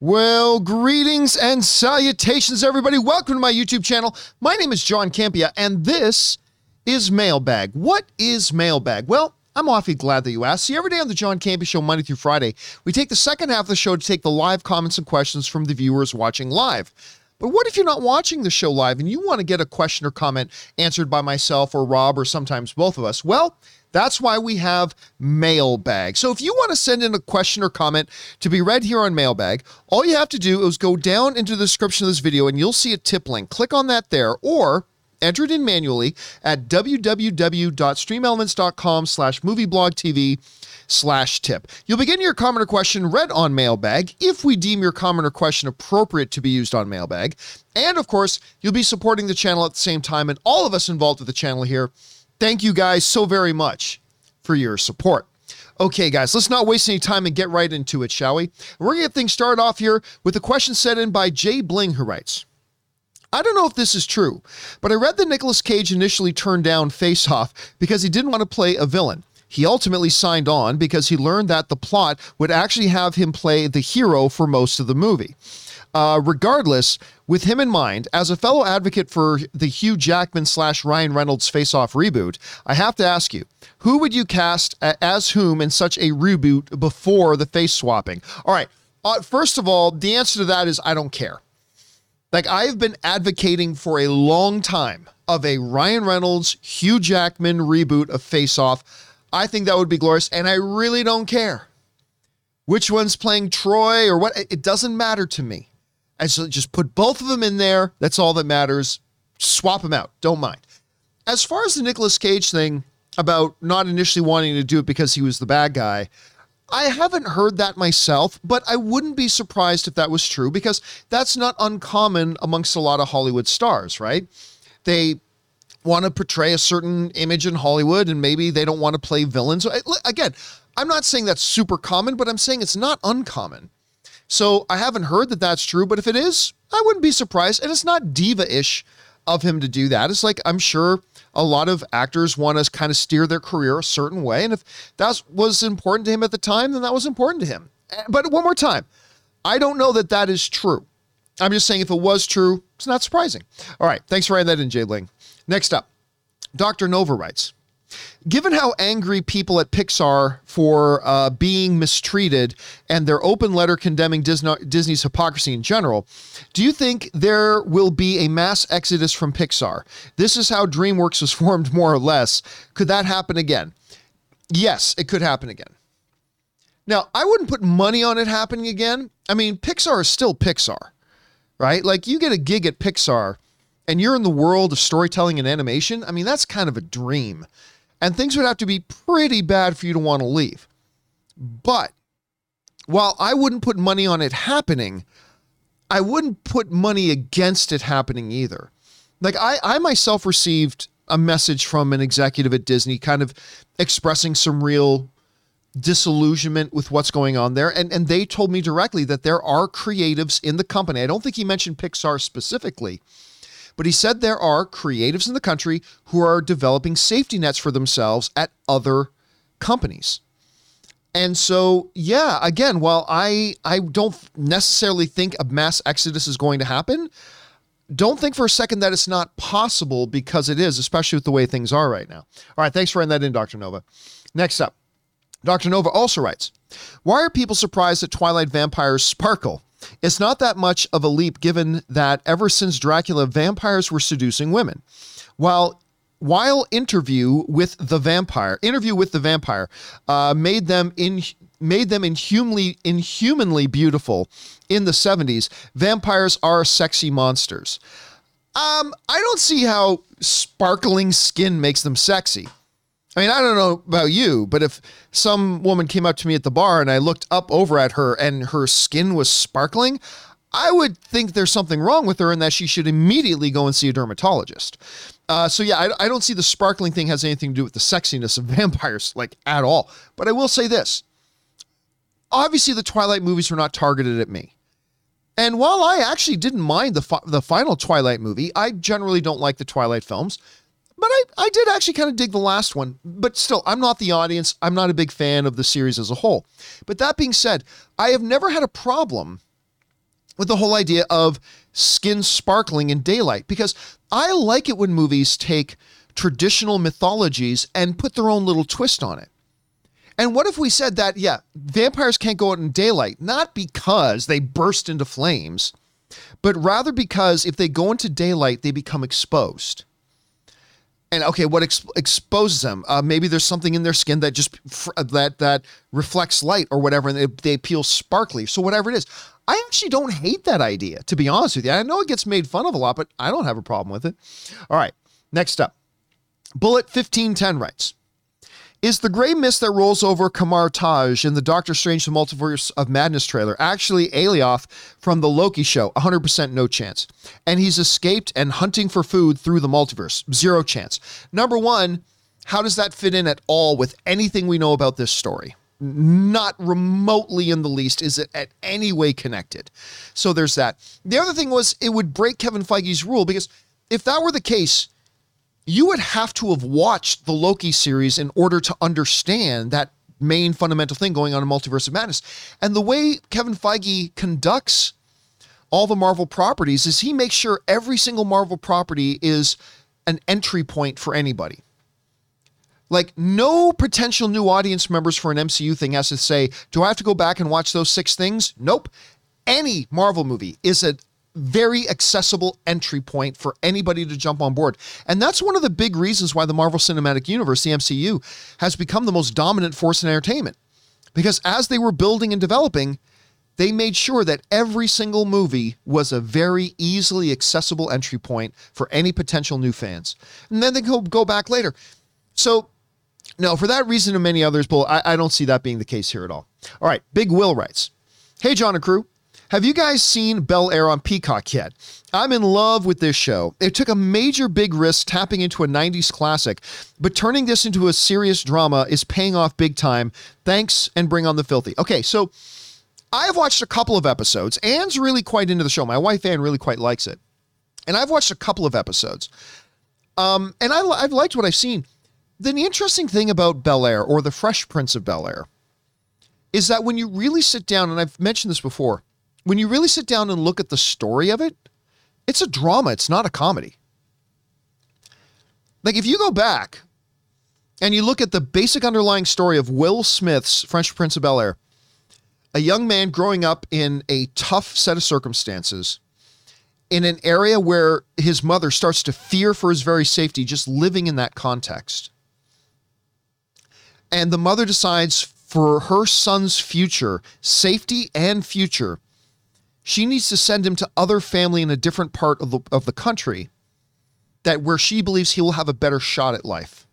Well, greetings and salutations, everybody. Welcome to my YouTube channel. My name is John Campea, and this is Mailbag. What is Mailbag? Well, I'm awfully glad that you asked. See, every day on the John Campea Show, Monday through Friday, we take the second half of the show to take the live comments and questions from the viewers watching live. But what if you're not watching the show live and you want to get a question or comment answered by myself or Rob or sometimes both of us? Well, that's why we have Mailbag. So if you want to send in a question or comment to be read here on Mailbag, all you have to do is go down into the description of this video and you'll see a tip link. Click on that there or enter it in manually at www.streamelements.com slash movieblogtv slash tip. You'll begin your comment or question read on Mailbag if we deem your comment or question appropriate to be used on Mailbag. And of course, you'll be supporting the channel at the same time and all of us involved with the channel here Thank you guys so very much for your support. Okay, guys, let's not waste any time and get right into it, shall we? We're going to get things started off here with a question sent in by Jay Bling, who writes I don't know if this is true, but I read that Nicolas Cage initially turned down Face Off because he didn't want to play a villain. He ultimately signed on because he learned that the plot would actually have him play the hero for most of the movie. Uh, regardless, with him in mind, as a fellow advocate for the Hugh Jackman slash Ryan Reynolds Face Off reboot, I have to ask you, who would you cast as whom in such a reboot before the face swapping? All right. Uh, first of all, the answer to that is I don't care. Like I have been advocating for a long time of a Ryan Reynolds, Hugh Jackman reboot of Face Off. I think that would be glorious, and I really don't care which one's playing Troy or what. It doesn't matter to me. I so just put both of them in there. That's all that matters. Swap them out. Don't mind. As far as the Nicolas Cage thing about not initially wanting to do it because he was the bad guy, I haven't heard that myself, but I wouldn't be surprised if that was true because that's not uncommon amongst a lot of Hollywood stars, right? They want to portray a certain image in Hollywood and maybe they don't want to play villains. Again, I'm not saying that's super common, but I'm saying it's not uncommon. So I haven't heard that that's true, but if it is, I wouldn't be surprised. And it's not diva ish of him to do that. It's like I'm sure a lot of actors want to kind of steer their career a certain way. And if that was important to him at the time, then that was important to him. Eh, but one more time, I don't know that that is true. I'm just saying if it was true, it's not surprising. All right. Thanks for writing that in, Jay Ling. Next up, Dr. Nova writes Given how angry people at Pixar for uh, being mistreated and their open letter condemning Disney, Disney's hypocrisy in general, do you think there will be a mass exodus from Pixar? This is how DreamWorks was formed, more or less. Could that happen again? Yes, it could happen again. Now, I wouldn't put money on it happening again. I mean, Pixar is still Pixar, right? Like, you get a gig at Pixar and you're in the world of storytelling and animation. I mean, that's kind of a dream and things would have to be pretty bad for you to want to leave. But while I wouldn't put money on it happening, I wouldn't put money against it happening either. Like I, I myself received a message from an executive at Disney kind of expressing some real disillusionment with what's going on there. And, and they told me directly that there are creatives in the company. I don't think he mentioned Pixar specifically, but he said there are creatives in the country who are developing safety nets for themselves at other companies. And so, yeah, again, while I I don't necessarily think a mass exodus is going to happen, don't think for a second that it's not possible because it is, especially with the way things are right now. All right, thanks for writing that in, Dr. Nova. Next up, Dr. Nova also writes, Why are people surprised that Twilight vampires sparkle? It's not that much of a leap given that ever since Dracula, vampires were seducing women. While while interview with the vampire, interview with the vampire, uh, made them in made them inhumanly inhumanly beautiful in the 70s. Vampires are sexy monsters. Um, I don't see how sparkling skin makes them sexy. I mean, I don't know about you, but if some woman came up to me at the bar and I looked up over at her and her skin was sparkling, I would think there's something wrong with her and that she should immediately go and see a dermatologist. Uh, so yeah, I, I don't see the sparkling thing has anything to do with the sexiness of vampires like at all. But I will say this: obviously, the Twilight movies were not targeted at me. And while I actually didn't mind the fi- the final Twilight movie, I generally don't like the Twilight films. But I, I did actually kind of dig the last one. But still, I'm not the audience. I'm not a big fan of the series as a whole. But that being said, I have never had a problem with the whole idea of skin sparkling in daylight because I like it when movies take traditional mythologies and put their own little twist on it. And what if we said that, yeah, vampires can't go out in daylight, not because they burst into flames, but rather because if they go into daylight, they become exposed. And okay, what ex- exposes them? Uh, maybe there's something in their skin that just fr- that that reflects light or whatever, and they, they appeal sparkly. So whatever it is, I actually don't hate that idea. To be honest with you, I know it gets made fun of a lot, but I don't have a problem with it. All right, next up, Bullet fifteen ten writes. Is the gray mist that rolls over Kamar-Taj in the Doctor Strange the Multiverse of Madness trailer actually Alioth from the Loki show? 100% no chance. And he's escaped and hunting for food through the multiverse? Zero chance. Number one, how does that fit in at all with anything we know about this story? Not remotely in the least is it at any way connected. So there's that. The other thing was it would break Kevin Feige's rule because if that were the case, you would have to have watched the Loki series in order to understand that main fundamental thing going on in Multiverse of Madness. And the way Kevin Feige conducts all the Marvel properties is he makes sure every single Marvel property is an entry point for anybody. Like no potential new audience members for an MCU thing has to say, "Do I have to go back and watch those six things?" Nope. Any Marvel movie is a very accessible entry point for anybody to jump on board. And that's one of the big reasons why the Marvel Cinematic Universe, the MCU, has become the most dominant force in entertainment. Because as they were building and developing, they made sure that every single movie was a very easily accessible entry point for any potential new fans. And then they go, go back later. So, no, for that reason and many others, Bull, I, I don't see that being the case here at all. All right, Big Will writes Hey, John and crew. Have you guys seen Bel Air on Peacock yet? I'm in love with this show. It took a major big risk tapping into a 90s classic, but turning this into a serious drama is paying off big time. Thanks and bring on the filthy. Okay, so I've watched a couple of episodes. Anne's really quite into the show. My wife Anne really quite likes it. And I've watched a couple of episodes. Um, and I, I've liked what I've seen. Then the interesting thing about Bel Air or the Fresh Prince of Bel Air is that when you really sit down, and I've mentioned this before, when you really sit down and look at the story of it, it's a drama, it's not a comedy. Like if you go back and you look at the basic underlying story of Will Smith's Fresh Prince of Bel Air, a young man growing up in a tough set of circumstances in an area where his mother starts to fear for his very safety just living in that context. And the mother decides for her son's future, safety and future, she needs to send him to other family in a different part of the, of the country that where she believes he will have a better shot at life.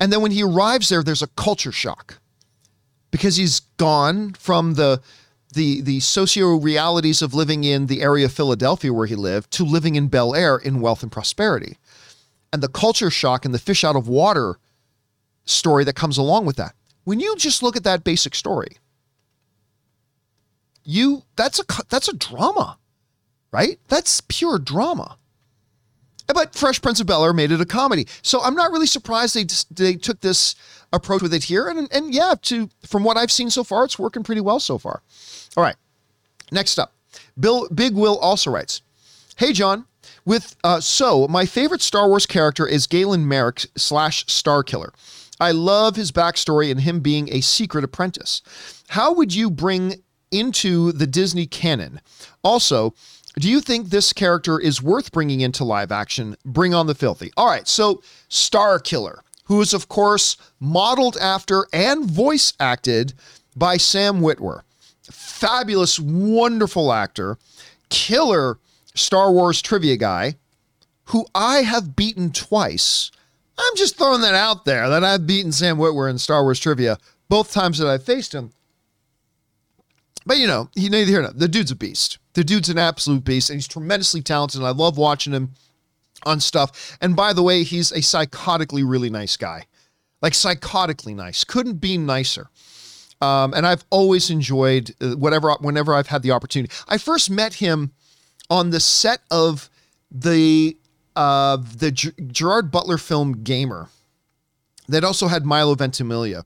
And then when he arrives there, there's a culture shock because he's gone from the the the socio realities of living in the area of Philadelphia where he lived to living in Bel Air in wealth and prosperity. And the culture shock and the fish out of water story that comes along with that. When you just look at that basic story, you that's a that's a drama, right? That's pure drama. But Fresh Prince of Bel Air made it a comedy, so I'm not really surprised they they took this approach with it here. And and yeah, to from what I've seen so far, it's working pretty well so far. All right, next up, Bill Big Will also writes, "Hey John, with uh, so my favorite Star Wars character is Galen Marek slash Star Killer. I love his backstory and him being a secret apprentice. How would you bring into the Disney canon. Also, do you think this character is worth bringing into live action? Bring on the filthy. All right, so Star Killer, who is, of course, modeled after and voice acted by Sam Witwer. Fabulous, wonderful actor, killer Star Wars trivia guy, who I have beaten twice. I'm just throwing that out there that I've beaten Sam Witwer in Star Wars trivia both times that I've faced him. But you know, he neither here nor The dude's a beast. The dude's an absolute beast, and he's tremendously talented. And I love watching him on stuff. And by the way, he's a psychotically really nice guy, like psychotically nice. Couldn't be nicer. Um, and I've always enjoyed uh, whatever whenever I've had the opportunity. I first met him on the set of the uh, the G- Gerard Butler film Gamer that also had Milo Ventimiglia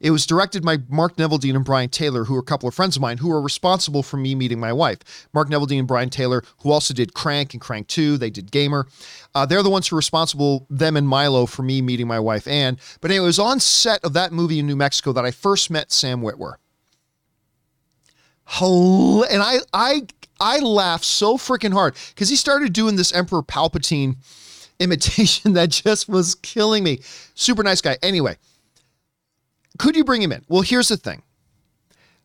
It was directed by Mark Neveldine and Brian Taylor, who are a couple of friends of mine who are responsible for me meeting my wife. Mark Neveldine and Brian Taylor, who also did Crank and Crank 2, they did Gamer. Uh, they're the ones who are responsible, them and Milo, for me meeting my wife Anne. But anyway, it was on set of that movie in New Mexico that I first met Sam Witwer. And I, I, I laughed so freaking hard because he started doing this Emperor Palpatine imitation that just was killing me. Super nice guy. Anyway, could you bring him in? Well, here's the thing.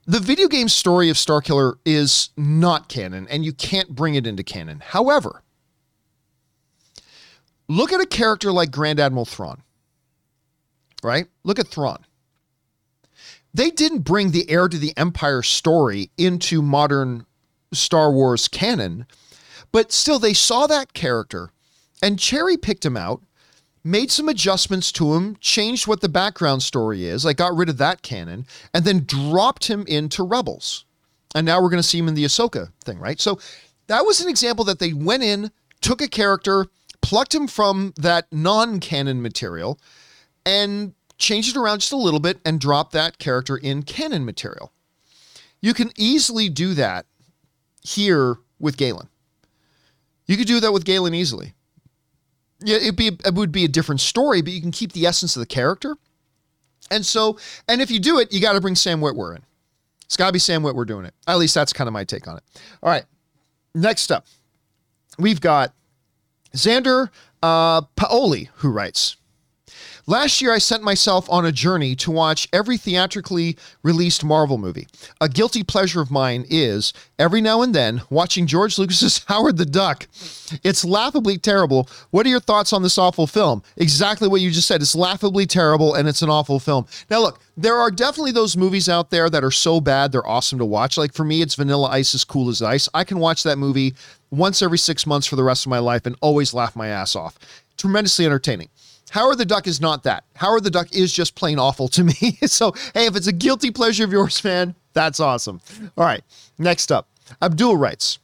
The video game story of Starkiller is not canon, and you can't bring it into canon. However, look at a character like Grand Admiral Thrawn, right? Look at Thrawn. They didn't bring the heir to the Empire story into modern Star Wars canon, but still they saw that character and cherry picked him out, made some adjustments to him, changed what the background story is, like got rid of that canon, and then dropped him into Rebels. And now we're going to see him in the Ahsoka thing, right? So that was an example that they went in, took a character, plucked him from that non canon material, and changed it around just a little bit and dropped that character in canon material. You can easily do that here with Galen. You could do that with Galen easily yeah, it'd be it would be a different story, but you can keep the essence of the character. And so, and if you do it, you got to bring Sam Witwer in. It's got to be Sam Witwer doing it. At least that's kind of my take on it. All right. Next up, we've got Xander uh, Paoli, who writes Last year, I sent myself on a journey to watch every theatrically released Marvel movie. A guilty pleasure of mine is, every now and then, watching George Lucas's Howard the Duck. It's laughably terrible. What are your thoughts on this awful film? Exactly what you just said. It's laughably terrible and it's an awful film. Now, look, there are definitely those movies out there that are so bad they're awesome to watch. Like for me, it's Vanilla Ice as cool as ice. I can watch that movie once every six months for the rest of my life and always laugh my ass off. Tremendously entertaining. Howard the Duck is not that. Howard the Duck is just plain awful to me. so, hey, if it's a guilty pleasure of yours, man, that's awesome. All right, next up, Abdul writes.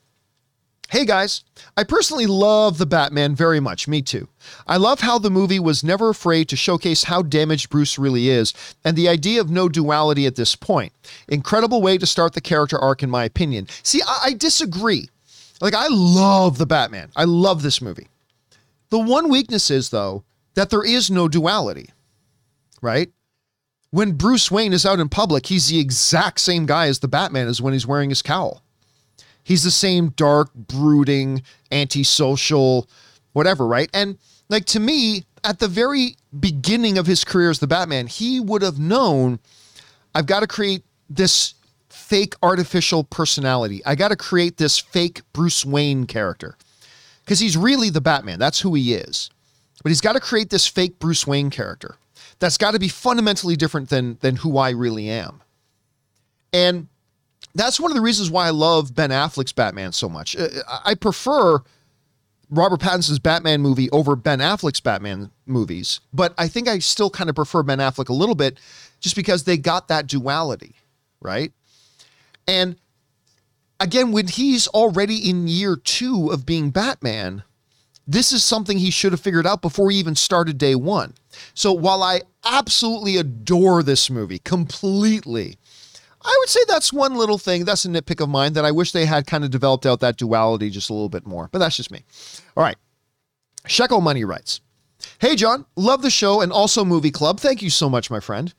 Hey guys, I personally love the Batman very much. Me too. I love how the movie was never afraid to showcase how damaged Bruce really is and the idea of no duality at this point. Incredible way to start the character arc, in my opinion. See, I, I disagree. Like, I love the Batman. I love this movie. The one weakness is, though, that there is no duality, right? When Bruce Wayne is out in public, he's the exact same guy as the Batman is when he's wearing his cowl. He's the same dark, brooding, antisocial, whatever, right? And like to me, at the very beginning of his career as the Batman, he would have known I've got to create this fake artificial personality. I got to create this fake Bruce Wayne character because he's really the Batman. That's who he is. But he's got to create this fake Bruce Wayne character that's got to be fundamentally different than than who I really am. And that's one of the reasons why I love Ben Affleck's Batman so much. Uh, I prefer Robert Pattinson's Batman movie over Ben Affleck's Batman movies, but I think I still kind of prefer Ben Affleck a little bit just because they got that duality, right? And again, when he's already in year two of being Batman, this is something he should have figured out before he even started day one. So while I absolutely adore this movie completely, I would say that's one little thing. That's a nitpick of mine that I wish they had kind of developed out that duality just a little bit more. But that's just me. All right. Shekel Money writes Hey, John, love the show and also Movie Club. Thank you so much, my friend.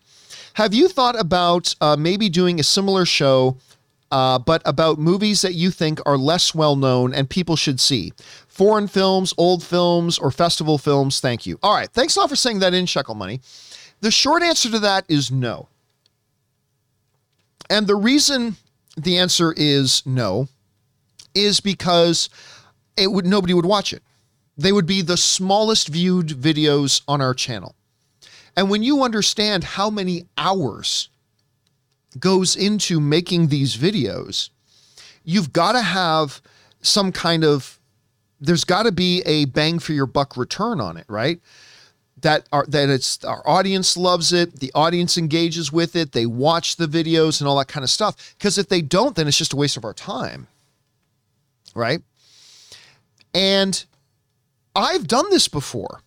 Have you thought about uh, maybe doing a similar show, uh, but about movies that you think are less well known and people should see? foreign films, old films, or festival films? Thank you. All right. Thanks a lot for saying that in Shekel Money. The short answer to that is no. And the reason the answer is no is because it would nobody would watch it. They would be the smallest viewed videos on our channel. And when you understand how many hours goes into making these videos, you've got to have some kind of there's got to be a bang for your buck return on it, right? That our that it's our audience loves it, the audience engages with it, they watch the videos and all that kind of stuff. Because if they don't, then it's just a waste of our time, right? And I've done this before.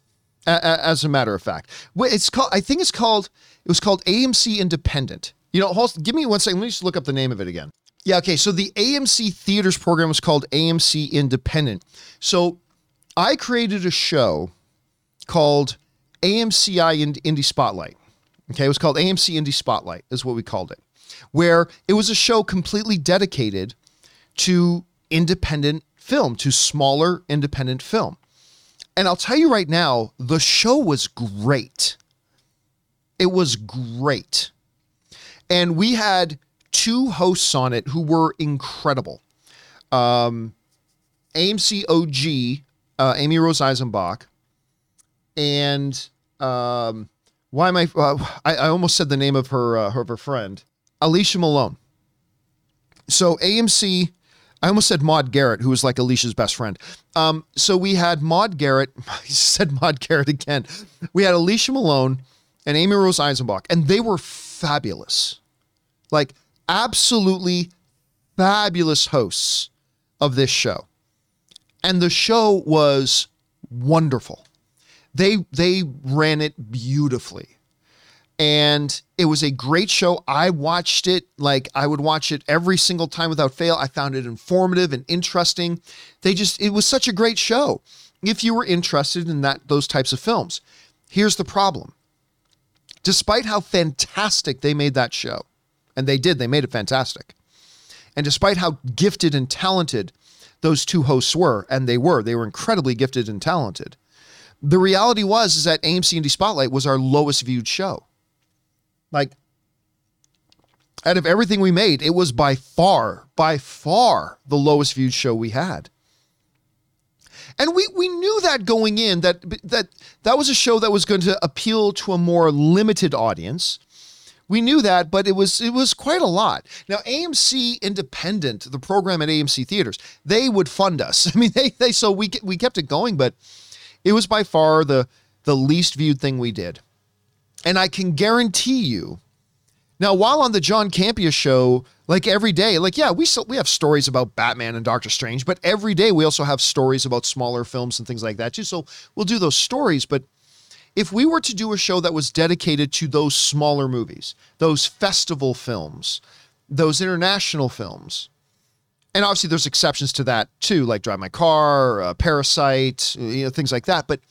as a matter of fact. It's called, I think it's called, it was called AMC Independent. You know, hold, give me one second. Let me just look up the name of it again. Yeah, okay. So the AMC Theaters program was called AMC Independent. So I created a show called AMCI Ind- Indie Spotlight. Okay, it was called AMC Indie Spotlight, is what we called it, where it was a show completely dedicated to independent film, to smaller independent film. And I'll tell you right now, the show was great. It was great. And we had two hosts on it who were incredible. Um, AMC OG, uh, Amy Rose Eisenbach, and um, why am I, uh, I? I almost said the name of her uh, her, her friend, Alicia Malone. So AMC, I almost said Maude Garrett, who was like Alicia's best friend. Um, so we had Maude Garrett. I said Maude Garrett again. We had Alicia Malone and Amy Rose Eisenbach, and they were fabulous, like absolutely fabulous hosts of this show. And the show was wonderful. They they ran it beautifully. And it was a great show. I watched it like I would watch it every single time without fail. I found it informative and interesting. They just it was such a great show. If you were interested in that those types of films. Here's the problem. Despite how fantastic they made that show, and they did, they made it fantastic. And despite how gifted and talented those two hosts were, and they were, they were incredibly gifted and talented. The reality was is that AMC Indie Spotlight was our lowest viewed show. Like out of everything we made, it was by far, by far the lowest viewed show we had. And we we knew that going in that that that was a show that was going to appeal to a more limited audience. We knew that, but it was it was quite a lot. Now AMC Independent, the program at AMC theaters, they would fund us. I mean, they they so we we kept it going, but it was by far the the least viewed thing we did. And I can guarantee you. Now, while on the John Campea show, like every day, like yeah, we still, we have stories about Batman and Doctor Strange, but every day we also have stories about smaller films and things like that too. So we'll do those stories, but if we were to do a show that was dedicated to those smaller movies, those festival films, those international films, and obviously there's exceptions to that too, like Drive My Car, uh, Parasite, you know, things like that. But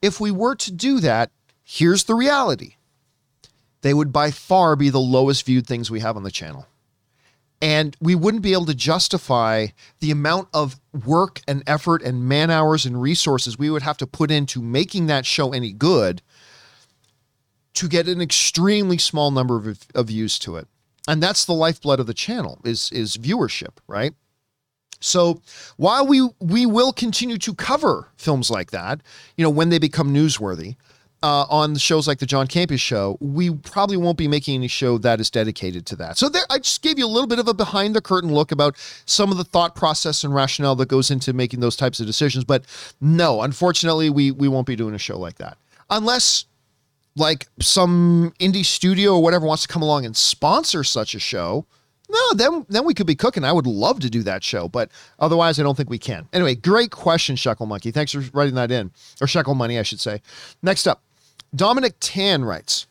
if we were to do that, here's the reality: they would by far be the lowest viewed things we have on the channel. And we wouldn't be able to justify the amount of work and effort and man hours and resources we would have to put into making that show any good to get an extremely small number of, of views to it. And that's the lifeblood of the channel is, is viewership, right? So while we we will continue to cover films like that, you know, when they become newsworthy, uh, on shows like the John Campea show, we probably won't be making any show that is dedicated to that. So there, I just gave you a little bit of a behind the curtain look about some of the thought process and rationale that goes into making those types of decisions. But no, unfortunately, we we won't be doing a show like that unless like some indie studio or whatever wants to come along and sponsor such a show. No, then then we could be cooking. I would love to do that show, but otherwise, I don't think we can. Anyway, great question, Shekel Monkey. Thanks for writing that in, or Shekel Money, I should say. Next up, Dominic Tan writes.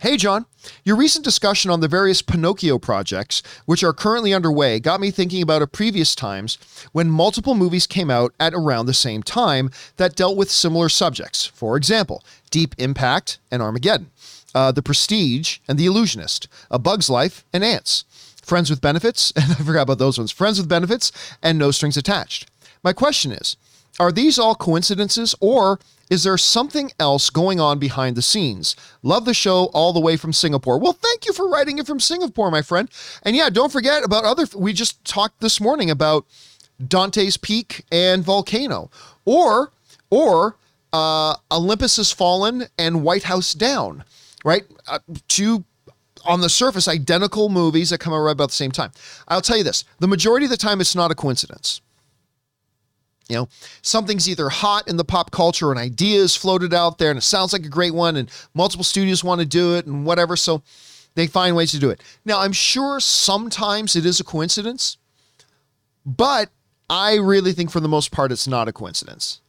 Hey, John, your recent discussion on the various Pinocchio projects, which are currently underway, got me thinking about a previous times when multiple movies came out at around the same time that dealt with similar subjects. For example, Deep Impact and Armageddon, uh, The Prestige and The Illusionist, A Bug's Life and Ants, Friends with Benefits, and I forgot about those ones, Friends with Benefits and No Strings Attached. My question is, are these all coincidences or is there something else going on behind the scenes? Love the show all the way from Singapore. Well, thank you for writing it from Singapore, my friend. And yeah, don't forget about other, we just talked this morning about Dante's Peak and Volcano, or, or, uh, Olympus Has Fallen and White House Down, right? Uh, two on the surface identical movies that come out right about the same time. I'll tell you this: the majority of the time, it's not a coincidence. You know, something's either hot in the pop culture, an idea is floated out there, and it sounds like a great one, and multiple studios want to do it, and whatever. So they find ways to do it. Now, I'm sure sometimes it is a coincidence, but I really think for the most part, it's not a coincidence.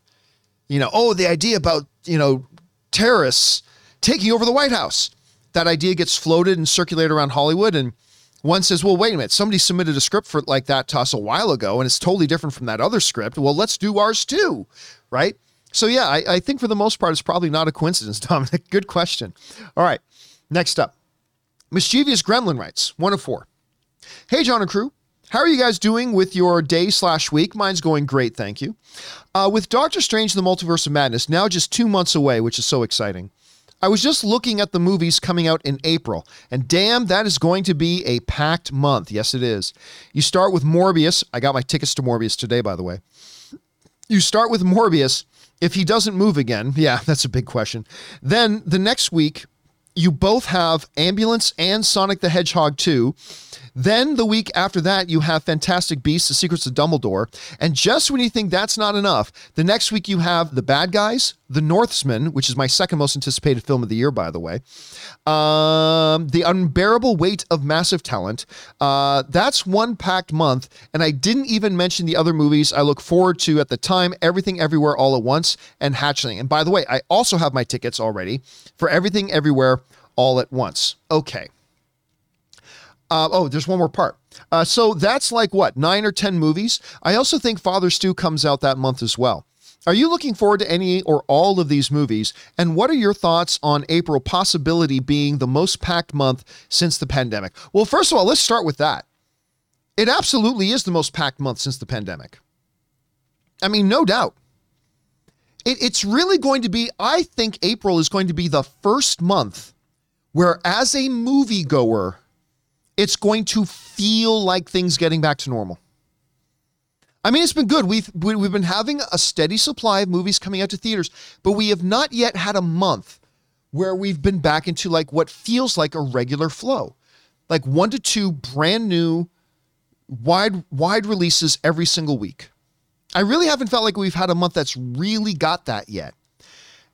you know, oh, the idea about, you know, terrorists taking over the White House. That idea gets floated and circulated around Hollywood. And one says, well, wait a minute, somebody submitted a script for like that to us a while ago, and it's totally different from that other script. Well, let's do ours too, right? So, yeah, I, I think for the most part, it's probably not a coincidence, Dominic. Good question. All right, next up. Mischievous Gremlin writes, one of four. Hey, John and crew. How are you guys doing with your day slash week? Mine's going great, thank you. Uh, with Doctor Strange: The Multiverse of Madness now just two months away, which is so exciting. I was just looking at the movies coming out in April, and damn, that is going to be a packed month. Yes, it is. You start with Morbius. I got my tickets to Morbius today, by the way. You start with Morbius. If he doesn't move again, yeah, that's a big question. Then the next week, you both have Ambulance and Sonic the Hedgehog 2. Then the week after that, you have Fantastic Beasts, The Secrets of Dumbledore. And just when you think that's not enough, the next week you have The Bad Guys, The Northman, which is my second most anticipated film of the year, by the way. Um, the Unbearable Weight of Massive Talent. Uh, that's one packed month. And I didn't even mention the other movies I look forward to at the time Everything Everywhere All at Once and Hatchling. And by the way, I also have my tickets already for Everything Everywhere All at Once. Okay. Uh, oh, there's one more part. Uh, so that's like what, nine or 10 movies? I also think Father Stu comes out that month as well. Are you looking forward to any or all of these movies? And what are your thoughts on April possibility being the most packed month since the pandemic? Well, first of all, let's start with that. It absolutely is the most packed month since the pandemic. I mean, no doubt. It, it's really going to be, I think April is going to be the first month where, as a moviegoer, it's going to feel like things getting back to normal. I mean, it's been good. We've we've been having a steady supply of movies coming out to theaters, but we have not yet had a month where we've been back into like what feels like a regular flow, like one to two brand new, wide wide releases every single week. I really haven't felt like we've had a month that's really got that yet.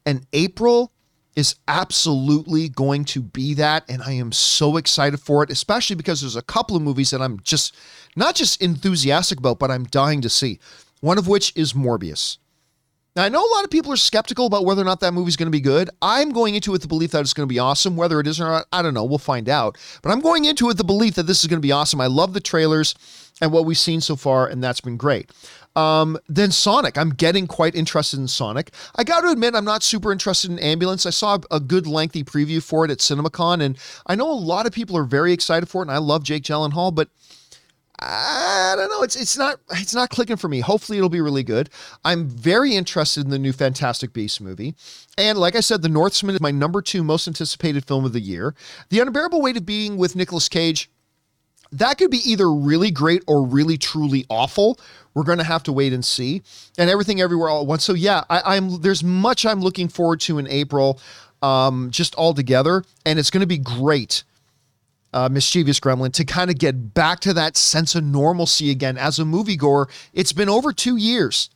And April is absolutely going to be that. And I am so excited for it, especially because there's a couple of movies that I'm just not just enthusiastic about, but I'm dying to see. One of which is Morbius. Now, I know a lot of people are skeptical about whether or not that movie's going to be good. I'm going into it with the belief that it's going to be awesome. Whether it is or not, I don't know. We'll find out. But I'm going into it with the belief that this is going to be awesome. I love the trailers and what we've seen so far, and that's been great. Um, then Sonic. I'm getting quite interested in Sonic. I got to admit, I'm not super interested in Ambulance. I saw a good lengthy preview for it at CinemaCon, and I know a lot of people are very excited for it, and I love Jake Gyllenhaal, but I don't know. It's it's not it's not clicking for me. Hopefully, it'll be really good. I'm very interested in the new Fantastic Beasts movie, and like I said, The Northman is my number two most anticipated film of the year. The Unbearable Weight of Being with Nicolas Cage that could be either really great or really truly awful. We're going to have to wait and see. And everything everywhere all at once. So yeah, I, am there's much I'm looking forward to in April, um, just all together, and it's going to be great. Uh, mischievous gremlin to kind of get back to that sense of normalcy again as a moviegoer. It's been over two years,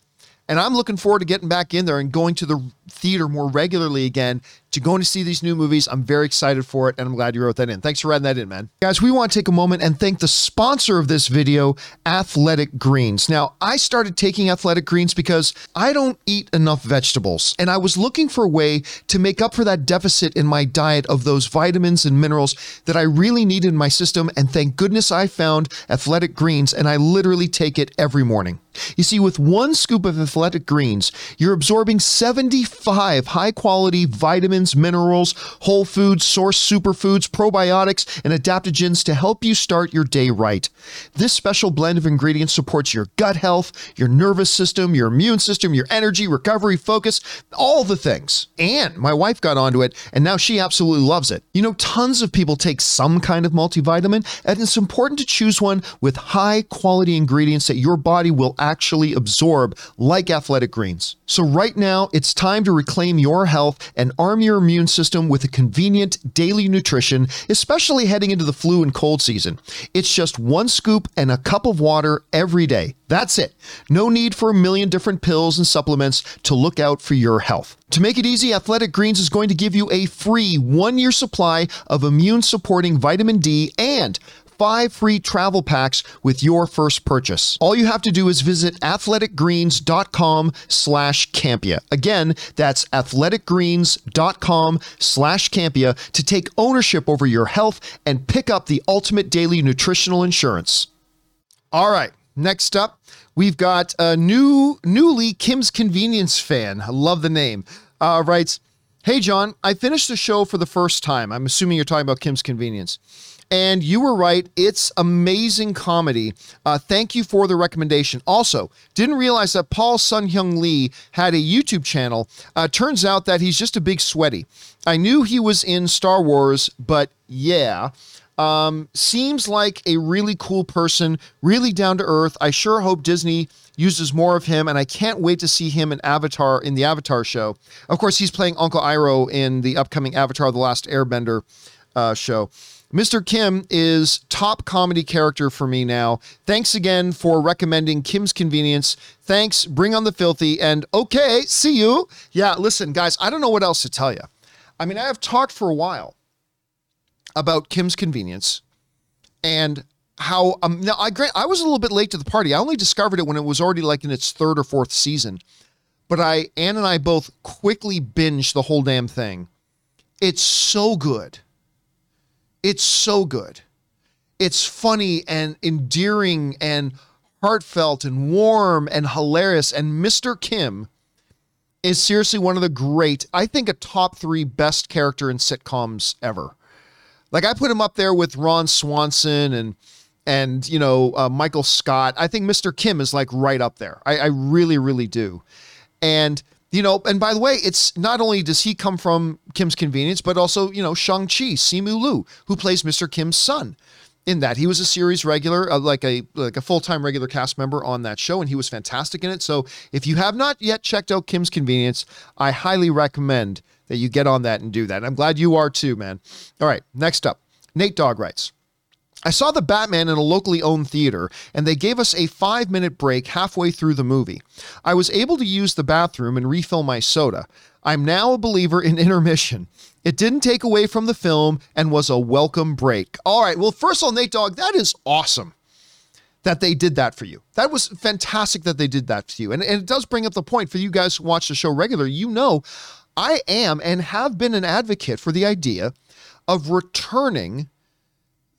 and I'm looking forward to getting back in there and going to the theater more regularly again to going to see these new movies. I'm very excited for it, and I'm glad you wrote that in. Thanks for writing that in, man. Guys, we want to take a moment and thank the sponsor of this video, Athletic Greens. Now, I started taking Athletic Greens because I don't eat enough vegetables, and I was looking for a way to make up for that deficit in my diet of those vitamins and minerals that I really need in my system, and thank goodness I found Athletic Greens, and I literally take it every morning. You see, with one scoop of Athletic Greens, you're absorbing 75 high quality vitamins vitamins, minerals, whole foods, source superfoods, probiotics, and adaptogens to help you start your day right. This special blend of ingredients supports your gut health, your nervous system, your immune system, your energy, recovery, focus, all the things. And my wife got onto it, and now she absolutely loves it. You know, tons of people take some kind of multivitamin, and it's important to choose one with high quality ingredients that your body will actually absorb, like athletic greens. So, right now, it's time to reclaim your health and arm your your immune system with a convenient daily nutrition, especially heading into the flu and cold season. It's just one scoop and a cup of water every day. That's it. No need for a million different pills and supplements to look out for your health. To make it easy, Athletic Greens is going to give you a free one year supply of immune supporting vitamin D and five free travel packs with your first purchase. All you have to do is visit athleticgreens.com slash Campea. Again, that's athleticgreens.com slash Campea to take ownership over your health and pick up the ultimate daily nutritional insurance. All right, next up, we've got a new, newly Kim's Convenience fan. I love the name. Uh, writes, Hey, John, I finished the show for the first time. I'm assuming you're talking about Kim's Convenience. And you were right. It's amazing comedy. Uh, thank you for the recommendation. Also, didn't realize that Paul Sun Hyung Lee had a YouTube channel. Uh, turns out that he's just a big sweaty. I knew he was in Star Wars, but yeah. Um, seems like a really cool person, really down to earth. I sure hope Disney uses more of him, and I can't wait to see him in Avatar in the Avatar show. Of course, he's playing Uncle Iroh in the upcoming Avatar: The Last Airbender uh, show. Mr. Kim is top comedy character for me now. Thanks again for recommending Kim's Convenience. Thanks. Bring on the filthy. And okay, see you. Yeah, listen, guys, I don't know what else to tell you. I mean, I have talked for a while about Kim's Convenience and how um now I grant I was a little bit late to the party. I only discovered it when it was already like in its third or fourth season. But I Ann and I both quickly binged the whole damn thing. It's so good. It's so good. It's funny and endearing and heartfelt and warm and hilarious. And Mr. Kim is seriously one of the great, I think, a top three best character in sitcoms ever. Like I put him up there with Ron Swanson and and you know uh, Michael Scott. I think Mr. Kim is like right up there. I, I really, really do. And you know, and by the way, it's not only does he come from Kim's Convenience, but also, you know, Shang-Chi, Simu Liu, who plays Mr. Kim's son in that. He was a series regular, uh, like a like a full-time regular cast member on that show, and he was fantastic in it. So if you have not yet checked out Kim's Convenience, I highly recommend that you get on that and do that. And I'm glad you are too, man. All right, next up. Nate Dog writes. I saw the Batman in a locally owned theater, and they gave us a five minute break halfway through the movie. I was able to use the bathroom and refill my soda. I'm now a believer in intermission. It didn't take away from the film and was a welcome break. All right, well, first of all, Nate Dog, that is awesome that they did that for you. That was fantastic that they did that to you. And, and it does bring up the point for you guys who watch the show regularly. You know, I am and have been an advocate for the idea of returning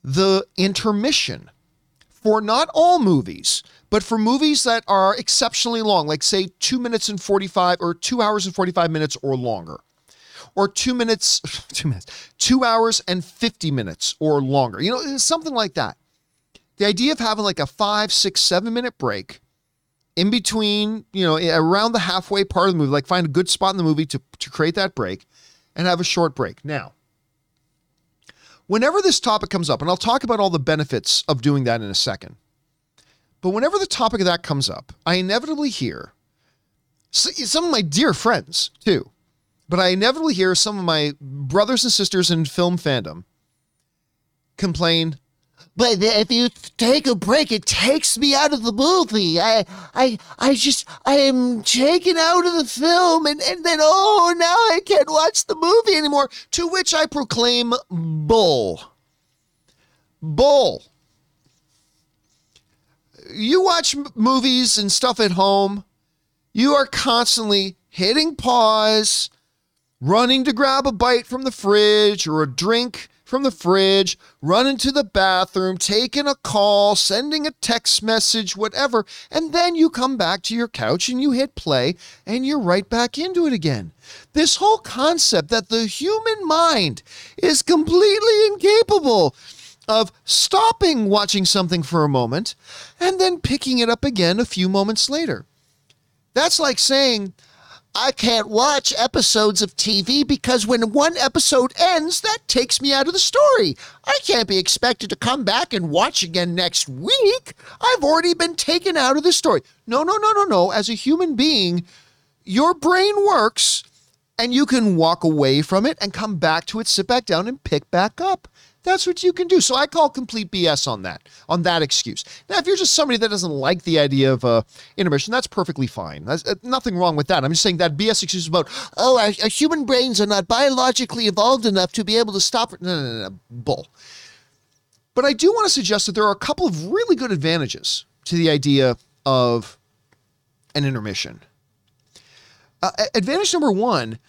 the intermission for not all movies, but for movies that are exceptionally long, like say two minutes and 45 or two hours and 45 minutes or longer, or two minutes, two minutes, two hours and 50 minutes or longer, you know, something like that. The idea of having like a five, six, seven minute break in between, you know, around the halfway part of the movie, like find a good spot in the movie to, to create that break and have a short break. Now, whenever this topic comes up, and I'll talk about all the benefits of doing that in a second, but whenever the topic of that comes up, I inevitably hear some of my dear friends too, but I inevitably hear some of my brothers and sisters in film fandom complain but if you take a break, it takes me out of the movie. I, I, I just, I am taken out of the film, and, and then, oh, now I can't watch the movie anymore. To which I proclaim bull. Bull. You watch m- movies and stuff at home, you are constantly hitting pause, running to grab a bite from the fridge or a drink from the fridge, running to the bathroom, taking a call, sending a text message, whatever, and then you come back to your couch and you hit play and you're right back into it again. This whole concept that the human mind is completely incapable of stopping watching something for a moment and then picking it up again a few moments later. That's like saying, I can't watch episodes of TV because when one episode ends, that takes me out of the story. I can't be expected to come back and watch again next week. I've already been taken out of the story. No, no, no, no, no. As a human being, your brain works and you can walk away from it and come back to it, sit back down and pick back up. That's what you can do. So I call complete BS on that, on that excuse. Now, if you're just somebody that doesn't like the idea of uh, intermission, that's perfectly fine. There's uh, nothing wrong with that. I'm just saying that BS excuse is about, oh, our, our, human brains are not biologically evolved enough to be able to stop. No, no, no, no, bull. But I do want to suggest that there are a couple of really good advantages to the idea of an intermission. Uh, advantage number one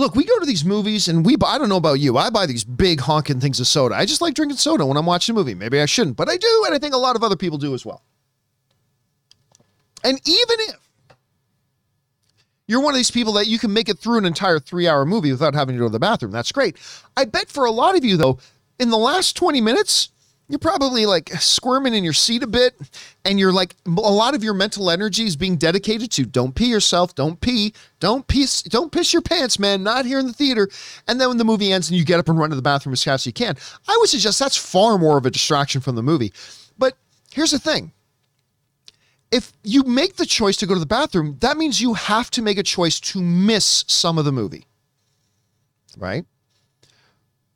look, we go to these movies and we buy, I don't know about you, I buy these big honking things of soda. I just like drinking soda when I'm watching a movie. Maybe I shouldn't, but I do, and I think a lot of other people do as well. And even if you're one of these people that you can make it through an entire three hour movie without having to go to the bathroom, that's great. I bet for a lot of you, though, in the last 20 minutes, you're probably like squirming in your seat a bit and you're like a lot of your mental energy is being dedicated to don't pee yourself don't pee don't piss don't piss your pants man not here in the theater. And then when the movie ends and you get up and run to the bathroom as fast as you can i would suggest that's far more of a distraction from the movie. But here's the thing. If you make the choice to go to the bathroom that means you have to make a choice to miss some of the movie. Right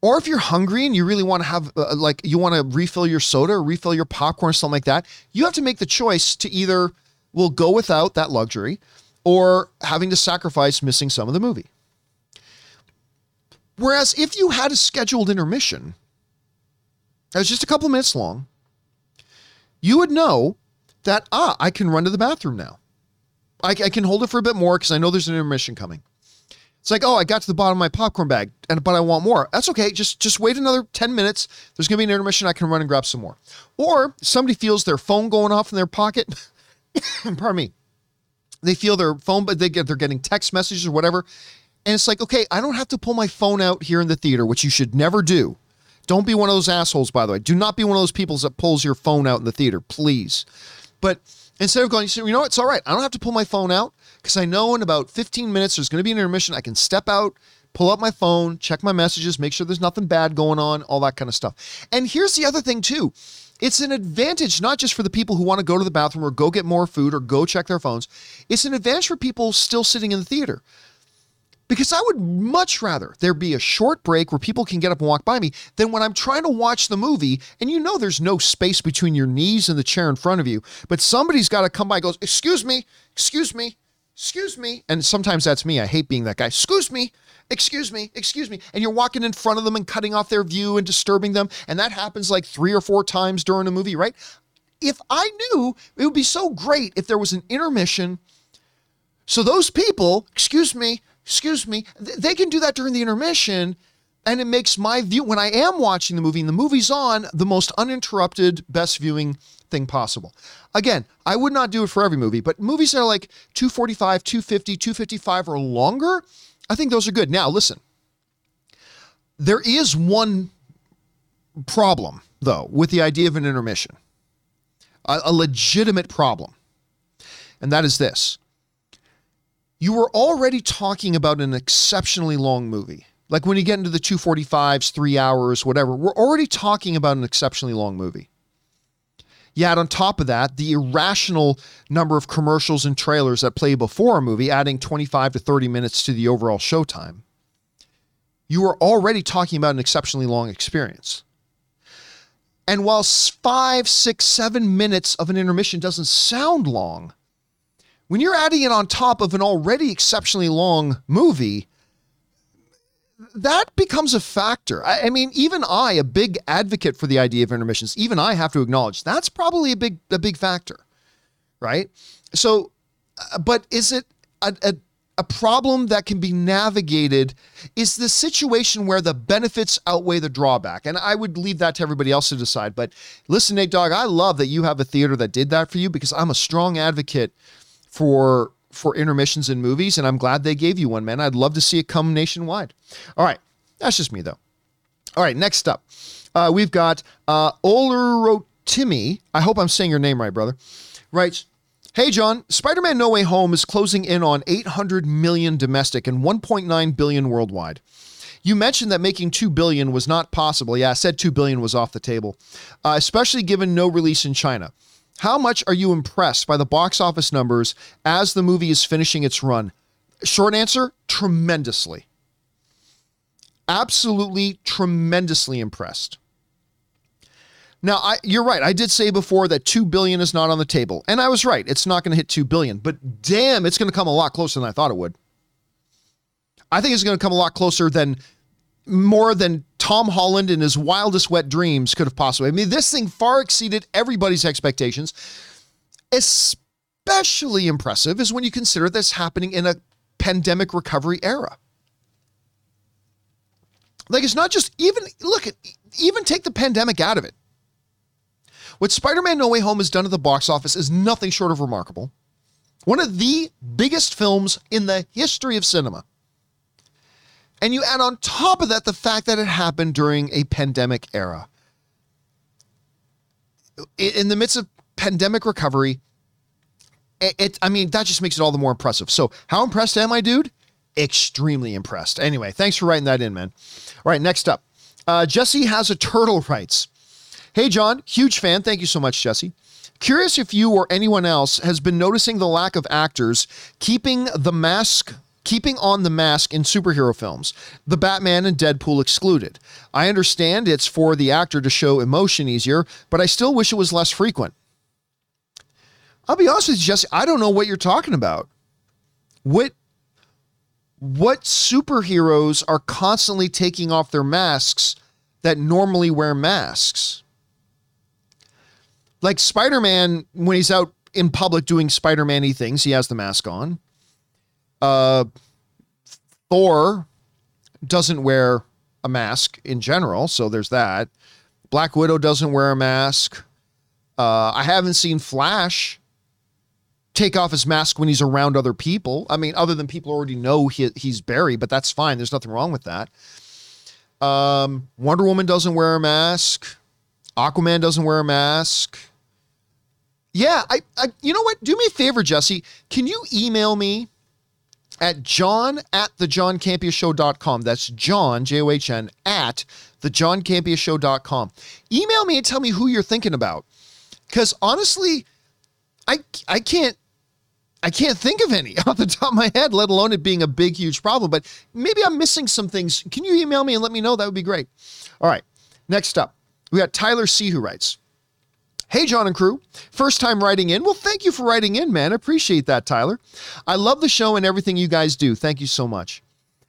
or if you're hungry and you really want to have, uh, like, you want to refill your soda or refill your popcorn or something like that, you have to make the choice to either, will go without that luxury or having to sacrifice missing some of the movie. Whereas if you had a scheduled intermission that was just a couple minutes long, you would know that, ah, I can run to the bathroom now. I, I can hold it for a bit more because I know there's an intermission coming. It's like, oh, I got to the bottom of my popcorn bag, and but I want more. That's okay. Just just wait another 10 minutes. There's gonna be an intermission. I can run and grab some more. Or somebody feels their phone going off in their pocket. Pardon me. They feel their phone, but they get they're getting text messages or whatever. And it's like, okay, I don't have to pull my phone out here in the theater, which you should never do. Don't be one of those assholes, by the way. Do not be one of those people that pulls your phone out in the theater, please. But instead of going, you know it's all right. I don't have to pull my phone out because I know in about 15 minutes there's going to be an intermission. I can step out, pull up my phone, check my messages, make sure there's nothing bad going on, all that kind of stuff. And here's the other thing, too it's an advantage not just for the people who want to go to the bathroom or go get more food or go check their phones, it's an advantage for people still sitting in the theater. Because I would much rather there be a short break where people can get up and walk by me than when I'm trying to watch the movie and you know there's no space between your knees and the chair in front of you, but somebody's got to come by goes, Excuse me, excuse me, excuse me. And sometimes that's me. I hate being that guy. Excuse me, excuse me, excuse me. And you're walking in front of them and cutting off their view and disturbing them. And that happens like three or four times during a movie, right? If I knew it would be so great if there was an intermission. So those people, excuse me, excuse me, they can do that during the intermission. And it makes my view, when I am watching the movie and the movie's on, the most uninterrupted, best viewing thing possible. Again, I would not do it for every movie, but movies that are like 245, 250, 255 or longer, I think those are good. Now, listen, there is one problem, though, with the idea of an intermission, a, a legitimate problem. And that is this you were already talking about an exceptionally long movie. Like when you get into the 245s, three hours, whatever, we're already talking about an exceptionally long movie. Yet on top of that, the irrational number of commercials and trailers that play before a movie, adding 25 to 30 minutes to the overall showtime, you are already talking about an exceptionally long experience. And while five, six, seven minutes of an intermission doesn't sound long, when you're adding it on top of an already exceptionally long movie, that becomes a factor. I, I, mean, even I, a big advocate for the idea of intermissions, even I have to acknowledge that's probably a big a big factor, right? So, uh, but is it a, a a problem that can be navigated is the situation where the benefits outweigh the drawback. And I would leave that to everybody else to decide. But listen, Nate Dog, I love that you have a theater that did that for you because I'm a strong advocate for for intermissions in movies, and I'm glad they gave you one, man. I'd love to see it come nationwide. All right, that's just me though. All right, next up, uh, we've got uh, Olurotimi. I hope I'm saying your name right, brother. Right. Hey, John, Spider Man No Way Home is closing in on 800 million domestic and 1.9 billion worldwide. You mentioned that making 2 billion was not possible. Yeah, I said 2 billion was off the table, uh, especially given no release in China. How much are you impressed by the box office numbers as the movie is finishing its run? Short answer tremendously. Absolutely tremendously impressed. Now, I, you're right. I did say before that 2 billion is not on the table. And I was right. It's not going to hit 2 billion, but damn, it's going to come a lot closer than I thought it would. I think it's going to come a lot closer than more than Tom Holland in his wildest wet dreams could have possibly. I mean, this thing far exceeded everybody's expectations. Especially impressive is when you consider this happening in a pandemic recovery era. Like it's not just even look at even take the pandemic out of it. What Spider-Man No Way Home has done at the box office is nothing short of remarkable. One of the biggest films in the history of cinema. And you add on top of that the fact that it happened during a pandemic era. In the midst of pandemic recovery, it, it, I mean, that just makes it all the more impressive. So, how impressed am I, dude? Extremely impressed. Anyway, thanks for writing that in, man. All right, next up. Uh, Jesse has a turtle writes. Hey, John, huge fan. Thank you so much, Jesse. Curious if you or anyone else has been noticing the lack of actors keeping the mask keeping on the mask in superhero films, the Batman and Deadpool excluded. I understand it's for the actor to show emotion easier, but I still wish it was less frequent. I'll be honest with you, Jesse, I don't know what you're talking about. What what superheroes are constantly taking off their masks that normally wear masks? Like Spider Man, when he's out in public doing Spider Man y things, he has the mask on. Uh, Thor doesn't wear a mask in general, so there's that. Black Widow doesn't wear a mask. Uh, I haven't seen Flash take off his mask when he's around other people. I mean, other than people already know he, he's Barry, but that's fine. There's nothing wrong with that. Um, Wonder Woman doesn't wear a mask. Aquaman doesn't wear a mask. Yeah, I, I, you know what? Do me a favor, Jesse. Can you email me at john at the john show.com? That's John, J O H N, at the john show.com. Email me and tell me who you're thinking about. Because honestly, I, I can't I can't think of any off the top of my head, let alone it being a big, huge problem. But maybe I'm missing some things. Can you email me and let me know? That would be great. All right. Next up, we got Tyler C. who writes Hey, John and crew. First time writing in. Well, thank you for writing in, man. Appreciate that, Tyler. I love the show and everything you guys do. Thank you so much.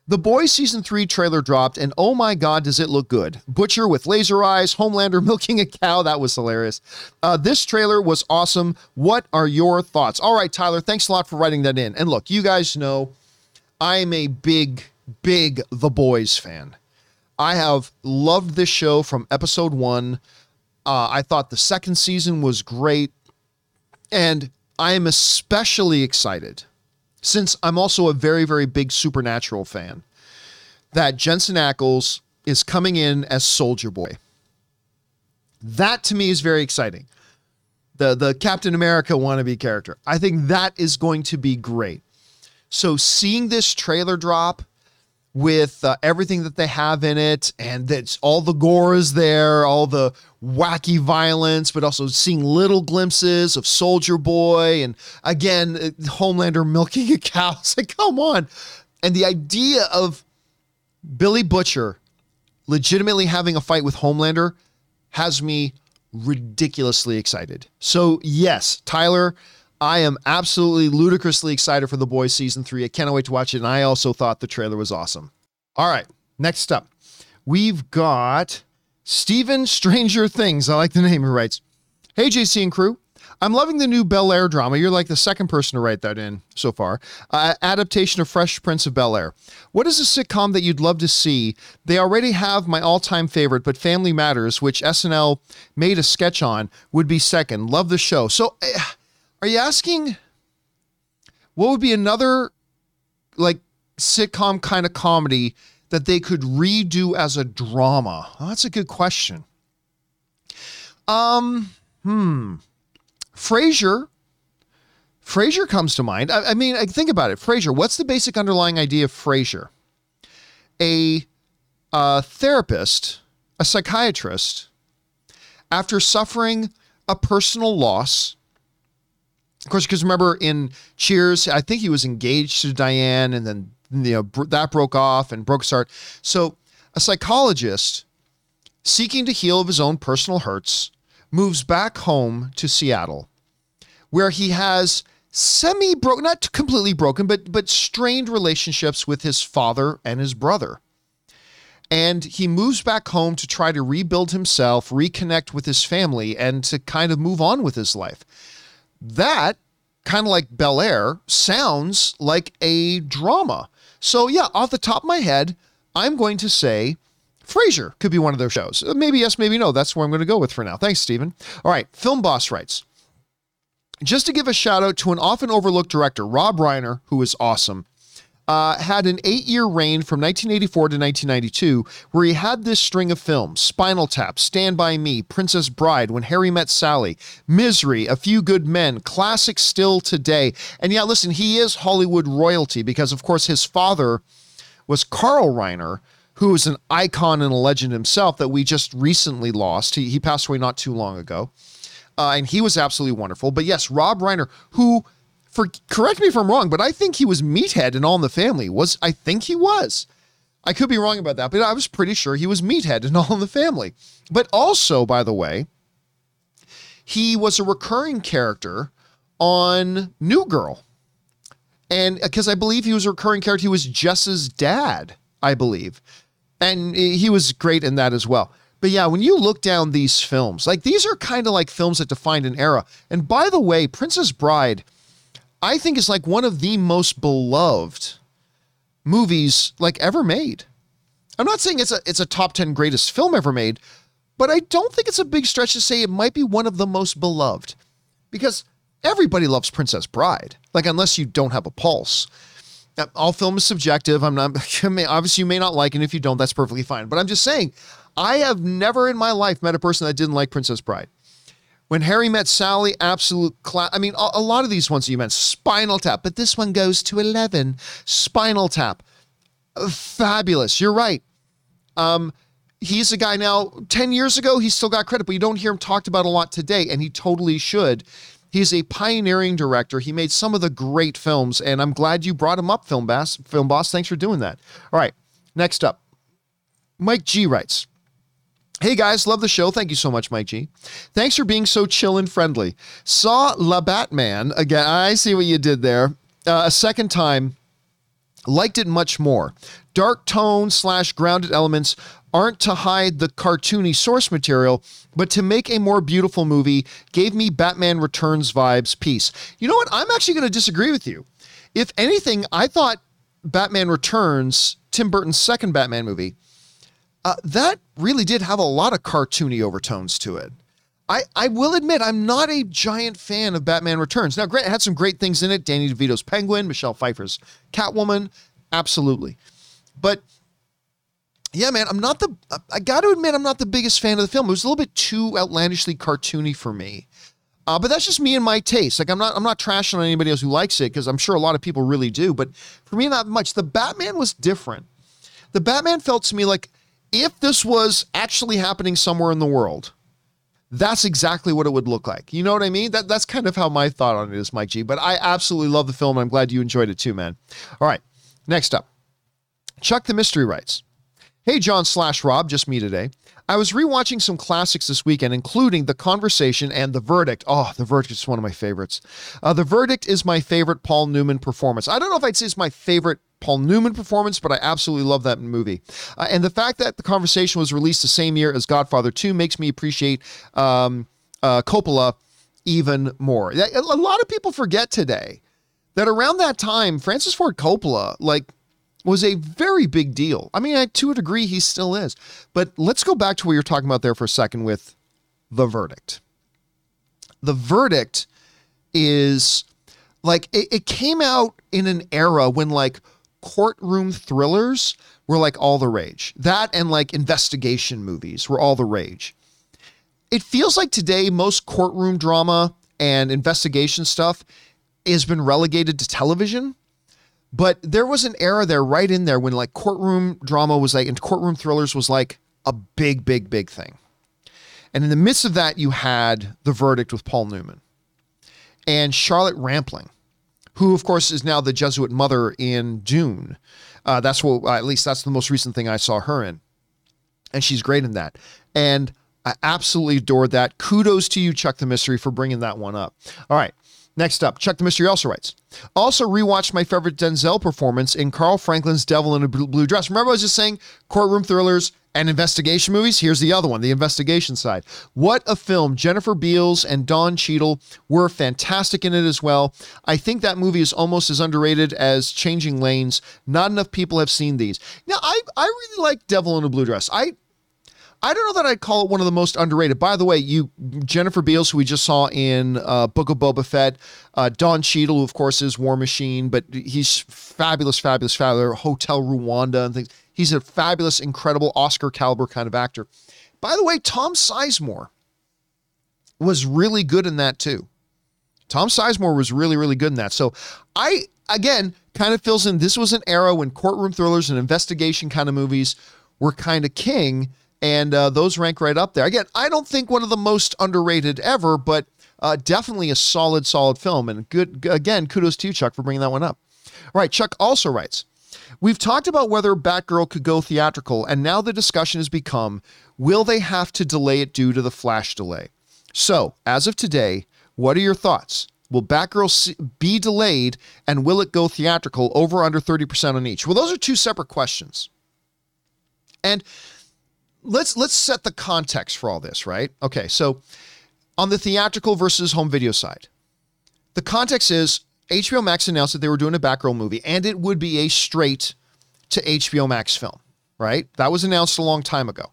The Boys Season 3 trailer dropped, and oh my god, does it look good. Butcher with laser eyes, Homelander milking a cow. That was hilarious. Uh, this trailer was awesome. What are your thoughts? All right, Tyler, thanks a lot for writing that in. And look, you guys know I'm a big, big The Boys fan. I have loved this show from episode one. Uh, I thought the second season was great. And I am especially excited since I'm also a very, very big Supernatural fan, that Jensen Ackles is coming in as Soldier Boy. That to me is very exciting. The the Captain America wannabe character. I think that is going to be great. So seeing this trailer drop with uh, everything that they have in it, and that's all the gore is there, all the wacky violence, but also seeing little glimpses of Soldier Boy, and again, uh, Homelander milking a cow. It's like, come on. And the idea of Billy Butcher legitimately having a fight with Homelander has me ridiculously excited. So, yes, Tyler, I am absolutely ludicrously excited for The Boys season three. I can't wait to watch it. And I also thought the trailer was awesome. All right, next up, we've got Steven Stranger Things. I like the name he writes. Hey, JC and crew. I'm loving the new Bel Air drama. You're like the second person to write that in so far. Uh, adaptation of Fresh Prince of Bel Air. What is a sitcom that you'd love to see? They already have my all time favorite, but Family Matters, which SNL made a sketch on, would be second. Love the show. So, uh, are you asking what would be another like sitcom kind of comedy that they could redo as a drama? Well, that's a good question. Um, hmm. Frasier. Frasier comes to mind. I, I mean, I think about it. Frasier. What's the basic underlying idea of Frasier? A, a therapist, a psychiatrist, after suffering a personal loss, of course, because remember in Cheers, I think he was engaged to Diane, and then you know br- that broke off and broke his heart. So a psychologist seeking to heal of his own personal hurts moves back home to Seattle, where he has semi broken, not completely broken, but but strained relationships with his father and his brother. and he moves back home to try to rebuild himself, reconnect with his family, and to kind of move on with his life. That kind of like Bel Air sounds like a drama. So yeah, off the top of my head, I'm going to say Frasier could be one of their shows. Uh, maybe yes, maybe no. That's where I'm going to go with for now. Thanks, Stephen. All right, Film Boss writes. Just to give a shout out to an often overlooked director, Rob Reiner, who is awesome uh, had an eight year reign from 1984 to 1992, where he had this string of films Spinal Tap, Stand By Me, Princess Bride, When Harry Met Sally, Misery, A Few Good Men, classic still today. And yeah, listen, he is Hollywood royalty because, of course, his father was Carl Reiner. Who is an icon and a legend himself that we just recently lost? He, he passed away not too long ago. Uh, and he was absolutely wonderful. But yes, Rob Reiner, who for correct me if I'm wrong, but I think he was Meathead in All in the Family. Was I think he was. I could be wrong about that, but I was pretty sure he was Meathead in All in the Family. But also, by the way, he was a recurring character on New Girl. And because uh, I believe he was a recurring character, he was Jess's dad, I believe. And he was great in that as well. But yeah, when you look down these films, like these are kind of like films that defined an era. And by the way, Princess Bride I think is like one of the most beloved movies like ever made. I'm not saying it's a it's a top 10 greatest film ever made, but I don't think it's a big stretch to say it might be one of the most beloved. Because everybody loves Princess Bride. Like unless you don't have a pulse. All film is subjective. I'm not obviously you may not like it. And if you don't, that's perfectly fine. But I'm just saying, I have never in my life met a person that didn't like Princess Bride. When Harry Met Sally, absolute class. I mean, a, a, lot of these ones you meant Spinal Tap, but this one goes to 11. Spinal Tap. Fabulous. You're right. Um, he's a guy now, 10 years ago, he still got credit, but you don't hear him talked about a lot today, and he totally should. He's a pioneering director. He made some of the great films, and I'm glad you brought him up, Film Boss. Film Boss, thanks for doing that. All right, next up. Mike G writes, Hey guys, love the show. Thank you so much, Mike G. Thanks for being so chill and friendly. Saw La Batman again. I see what you did there. Uh, a second time. Liked it much more. Dark tone slash grounded elements aren't to hide the cartoony source material, but to make a more beautiful movie. Gave me Batman Returns vibes. Peace. You know what? I'm actually going to disagree with you. If anything, I thought Batman Returns, Tim Burton's second Batman movie, uh, that really did have a lot of cartoony overtones to it. I, I will admit I'm not a giant fan of Batman Returns. Now, Grant had some great things in it. Danny DeVito's Penguin, Michelle Pfeiffer's Catwoman, absolutely. But yeah, man, I'm not the. I got to admit, I'm not the biggest fan of the film. It was a little bit too outlandishly cartoony for me. Uh, but that's just me and my taste. Like I'm not I'm not trashing on anybody else who likes it because I'm sure a lot of people really do. But for me, not much. The Batman was different. The Batman felt to me like if this was actually happening somewhere in the world, that's exactly what it would look like. You know what I mean? That that's kind of how my thought on it is, Mike G. But I absolutely love the film. I'm glad you enjoyed it too, man. All right, next up, Chuck the Mystery writes. Hey, John slash Rob, just me today. I was rewatching some classics this weekend, including The Conversation and The Verdict. Oh, The Verdict is one of my favorites. Uh, the Verdict is my favorite Paul Newman performance. I don't know if I'd say it's my favorite Paul Newman performance, but I absolutely love that movie. Uh, and the fact that The Conversation was released the same year as Godfather 2 makes me appreciate um, uh, Coppola even more. A lot of people forget today that around that time, Francis Ford Coppola, like, was a very big deal. I mean, to a degree, he still is. But let's go back to what you're talking about there for a second with the verdict. The verdict is like it, it came out in an era when like courtroom thrillers were like all the rage. That and like investigation movies were all the rage. It feels like today most courtroom drama and investigation stuff has been relegated to television but there was an era there right in there when like courtroom drama was like, and courtroom thrillers was like a big, big, big thing. And in the midst of that, you had The Verdict with Paul Newman and Charlotte Rampling, who, of course, is now the Jesuit mother in Dune. Uh, that's what, uh, at least that's the most recent thing I saw her in. And she's great in that. And I absolutely adored that. Kudos to you, Chuck the Mystery, for bringing that one up. All right. Next up, Chuck the Mystery also writes, also rewatched my favorite Denzel performance in Carl Franklin's Devil in a Blue Dress. Remember, I was just saying courtroom thrillers and investigation movies? Here's the other one, the investigation side. What a film. Jennifer Beals and Don Cheadle were fantastic in it as well. I think that movie is almost as underrated as Changing Lanes. Not enough people have seen these. Now, I, I really like Devil in a Blue Dress. I I don't know that I'd call it one of the most underrated. By the way, you Jennifer Beals, who we just saw in uh, Book of Boba Fett, uh, Don Cheadle, who of course is War Machine, but he's fabulous, fabulous, fabulous. Hotel Rwanda and things. He's a fabulous, incredible Oscar caliber kind of actor. By the way, Tom Sizemore was really good in that too. Tom Sizemore was really, really good in that. So I again kind of fills in. This was an era when courtroom thrillers and investigation kind of movies were kind of king and uh, those rank right up there. Again, I don't think one of the most underrated ever, but uh, definitely a solid, solid film. And good again, kudos to you, Chuck, for bringing that one up. All right, Chuck also writes. We've talked about whether Batgirl could go theatrical, and now the discussion has become will they have to delay it due to the Flash delay? So, as of today, what are your thoughts? Will Batgirl be delayed, and will it go theatrical over under 30% on each? Well, those are two separate questions. And let's let's set the context for all this, right? Okay, so on the theatrical versus home video side, the context is HBO Max announced that they were doing a Batgirl movie, and it would be a straight to HBO Max film, right? That was announced a long time ago.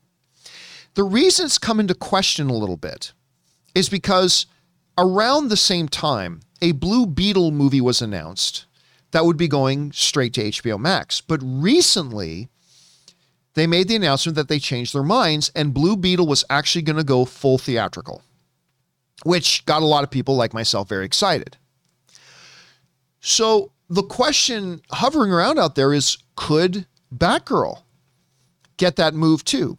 The reason it's come into question a little bit is because around the same time, a Blue Beetle movie was announced that would be going straight to HBO Max. But recently, they made the announcement that they changed their minds and Blue Beetle was actually going to go full theatrical, which got a lot of people like myself very excited. So the question hovering around out there is could Batgirl get that move too?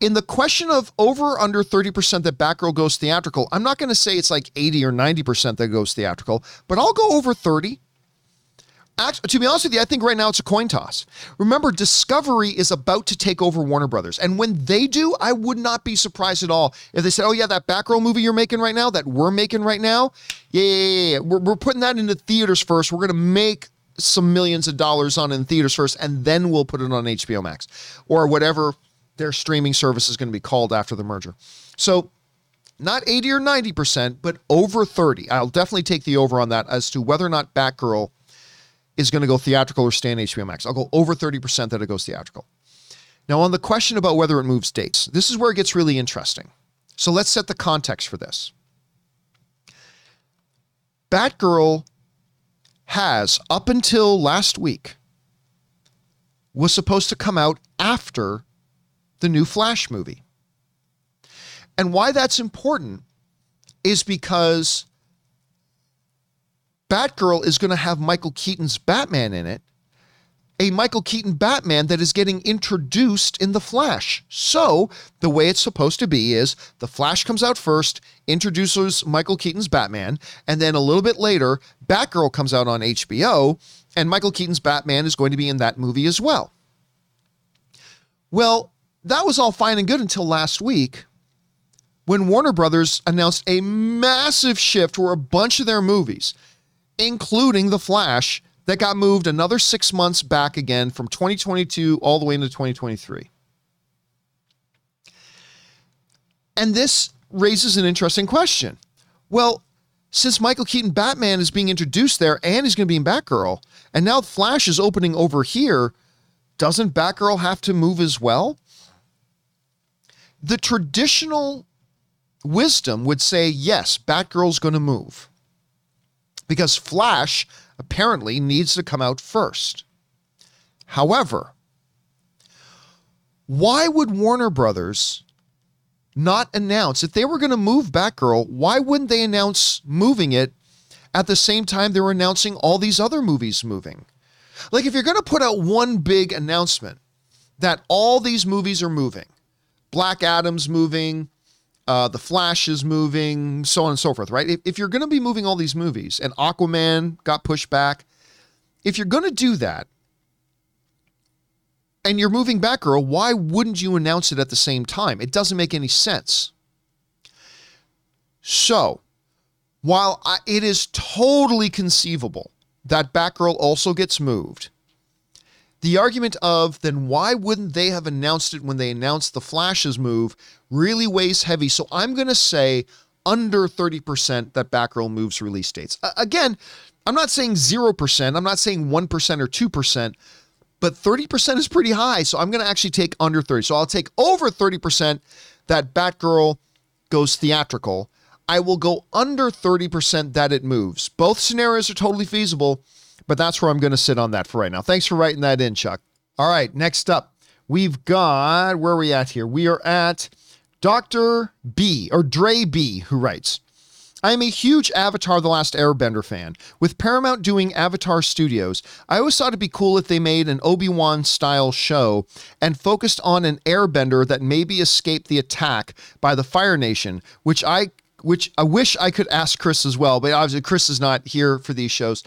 In the question of over under 30% that Batgirl goes theatrical, I'm not going to say it's like 80 or 90% that goes theatrical, but I'll go over 30 Actually, to be honest with you, I think right now it's a coin toss. Remember, Discovery is about to take over Warner Brothers. And when they do, I would not be surprised at all if they said, oh, yeah, that Batgirl movie you're making right now, that we're making right now, yeah, yeah, yeah, yeah. We're, we're putting that into theaters first. We're going to make some millions of dollars on in theaters first, and then we'll put it on HBO Max or whatever their streaming service is going to be called after the merger. So, not 80 or 90%, but over 30. I'll definitely take the over on that as to whether or not Batgirl is going to go theatrical or stay on HBO Max. I'll go over 30% that it goes theatrical. Now, on the question about whether it moves dates, this is where it gets really interesting. So let's set the context for this. Batgirl has, up until last week, was supposed to come out after the new Flash movie. And why that's important is because Batgirl is going to have Michael Keaton's Batman in it, a Michael Keaton Batman that is getting introduced in The Flash. So, the way it's supposed to be is The Flash comes out first, introduces Michael Keaton's Batman, and then a little bit later, Batgirl comes out on HBO, and Michael Keaton's Batman is going to be in that movie as well. Well, that was all fine and good until last week when Warner Brothers announced a massive shift where a bunch of their movies, including The Flash, that got moved another six months back again from 2022 all the way into 2023. And this raises an interesting question. Well, since Michael Keaton Batman is being introduced there and he's going to be in Batgirl, and now Flash is opening over here, doesn't Batgirl have to move as well? The traditional wisdom would say yes, Batgirl's going to move because Flash apparently needs to come out first. However, why would Warner Brothers not announce if they were going to move Batgirl? Why wouldn't they announce moving it at the same time they were announcing all these other movies moving? Like, if you're going to put out one big announcement that all these movies are moving, Black Adam's moving, uh, the Flash is moving, so on and so forth, right? If, if you're going to be moving all these movies, and Aquaman got pushed back, if you're going to do that, and you're moving Batgirl, why wouldn't you announce it at the same time? It doesn't make any sense. So, while I, it is totally conceivable that Batgirl also gets moved, the argument of then why wouldn't they have announced it when they announced the Flash's move really weighs heavy. So I'm going to say under 30% that Batgirl moves release dates. Uh, again, I'm not saying 0%, I'm not saying 1% or 2%, but 30% is pretty high. So I'm going to actually take under 30. So I'll take over 30% that Batgirl goes theatrical. I will go under 30% that it moves. Both scenarios are totally feasible, but that's where I'm going to sit on that for right now. Thanks for writing that in, Chuck. All right, next up, we've got where are we at here? We are at Dr. B or Dre B, who writes. I am a huge Avatar The Last Airbender fan. With Paramount doing Avatar Studios, I always thought it'd be cool if they made an Obi Wan style show and focused on an airbender that maybe escaped the attack by the Fire Nation, which I which I wish I could ask Chris as well, but obviously Chris is not here for these shows.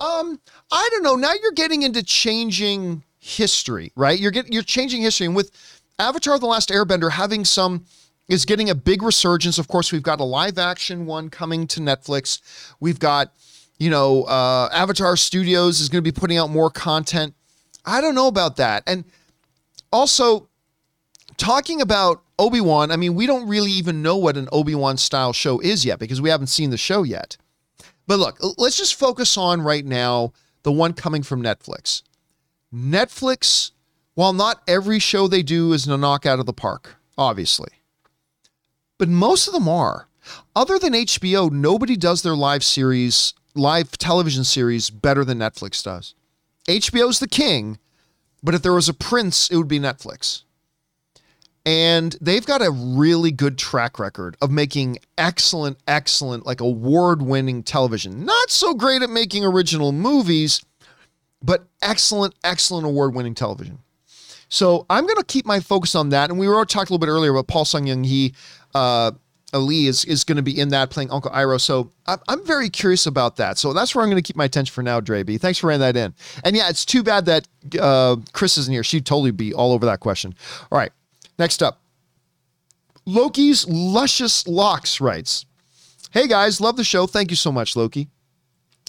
Um, I don't know. Now you're getting into changing history, right? You're getting you're changing history, and with Avatar: The Last Airbender having some is getting a big resurgence. Of course, we've got a live action one coming to Netflix. We've got, you know, uh, Avatar Studios is going to be putting out more content. I don't know about that. And also, talking about Obi Wan, I mean, we don't really even know what an Obi Wan style show is yet because we haven't seen the show yet. But look, let's just focus on right now the one coming from Netflix. Netflix, while not every show they do is a knock out of the park, obviously but most of them are. Other than HBO, nobody does their live series, live television series better than Netflix does. HBO's the king, but if there was a prince, it would be Netflix. And they've got a really good track record of making excellent, excellent, like award winning television. Not so great at making original movies, but excellent, excellent award winning television. So I'm going to keep my focus on that. And we were talking a little bit earlier about Paul Sun-Hyung Lee uh, Ali is is going to be in that playing Uncle Iroh. So I'm, I'm very curious about that. So that's where I'm going to keep my attention for now, Dre B. Thanks for running that in. And yeah, it's too bad that uh, Chris isn't here. She'd totally be all over that question. All right, next up. Loki's Luscious Locks writes, Hey guys, love the show. Thank you so much, Loki.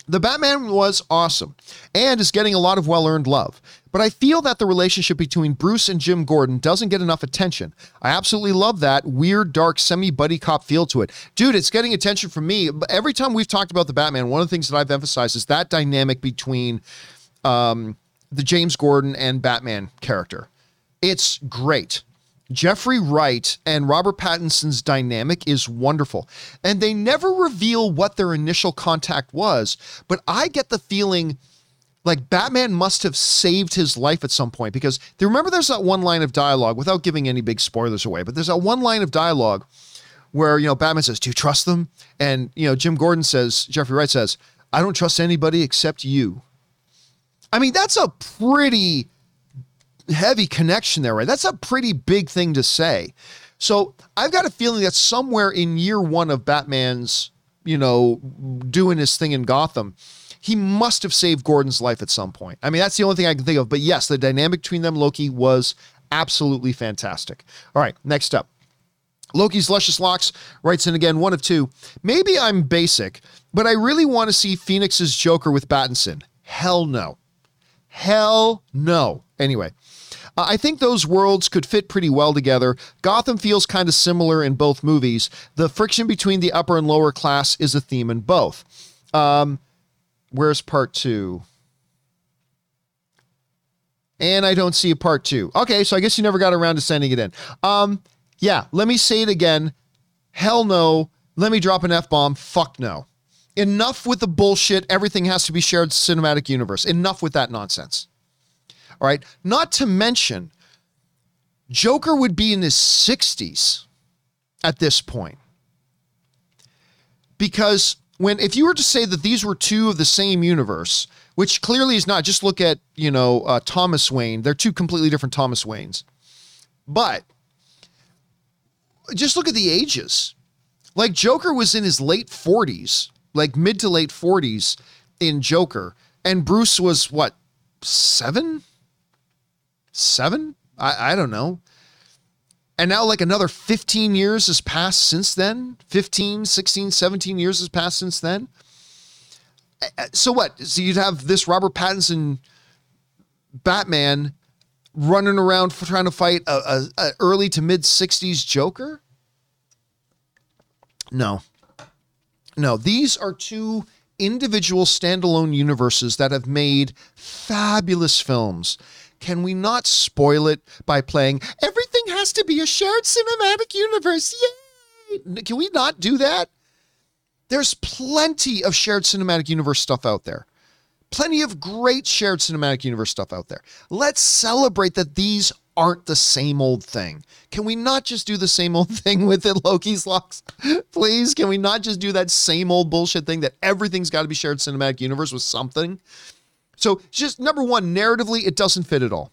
The Batman was awesome and is getting a lot of well earned love. But I feel that the relationship between Bruce and Jim Gordon doesn't get enough attention. I absolutely love that weird, dark, semi buddy cop feel to it. Dude, it's getting attention from me. Every time we've talked about the Batman, one of the things that I've emphasized is that dynamic between um, the James Gordon and Batman character. It's great. Jeffrey Wright and Robert Pattinson's dynamic is wonderful. And they never reveal what their initial contact was, but I get the feeling like Batman must have saved his life at some point because they remember there's that one line of dialogue without giving any big spoilers away, but there's that one line of dialogue where, you know, Batman says, Do you trust them? And, you know, Jim Gordon says, Jeffrey Wright says, I don't trust anybody except you. I mean, that's a pretty heavy connection there, right? That's a pretty big thing to say. So I've got a feeling that somewhere in year one of Batman's, you know, doing his thing in Gotham, he must have saved Gordon's life at some point. I mean, that's the only thing I can think of. But yes, the dynamic between them, Loki, was absolutely fantastic. All right, next up. Loki's Luscious Locks writes in again, one of two. Maybe I'm basic, but I really want to see Phoenix's Joker with Pattinson. Hell no. Hell no. Anyway, uh, I think those worlds could fit pretty well together. Gotham feels kind of similar in both movies. The friction between the upper and lower class is a theme in both. Um, where's part two? And I don't see a part two. Okay, so I guess you never got around to sending it in. Um, yeah, let me say it again. Hell no. Let me drop an F bomb. Fuck no. Enough with the bullshit. Everything has to be shared cinematic universe. Enough with that nonsense. All right. Not to mention, Joker would be in his 60s at this point. Because when if you were to say that these were two of the same universe, which clearly is not, just look at, you know, uh, Thomas Wayne. They're two completely different Thomas Waynes. But just look at the ages. Like Joker was in his late 40s, like mid to late 40s in Joker, and Bruce was what, seven? seven? I, I don't know. And now, like, another 15 years has passed since then 15, 16, 17 years has passed since then. So, what? So, you'd have this Robert Pattinson Batman running around trying to fight a, a, a early to mid 60s Joker? No. No, these are two individual standalone universes that have made fabulous films. Can we not spoil it by playing everything has to be a shared cinematic universe? Yay! Can we not do that? There's plenty of shared cinematic universe stuff out there. Plenty of great shared cinematic universe stuff out there. Let's celebrate that these aren't the same old thing. Can we not just do the same old thing with it, Loki's locks? Please, can we not just do that same old bullshit thing that everything's got to be shared cinematic universe with something? So, just number one, narratively, it doesn't fit at all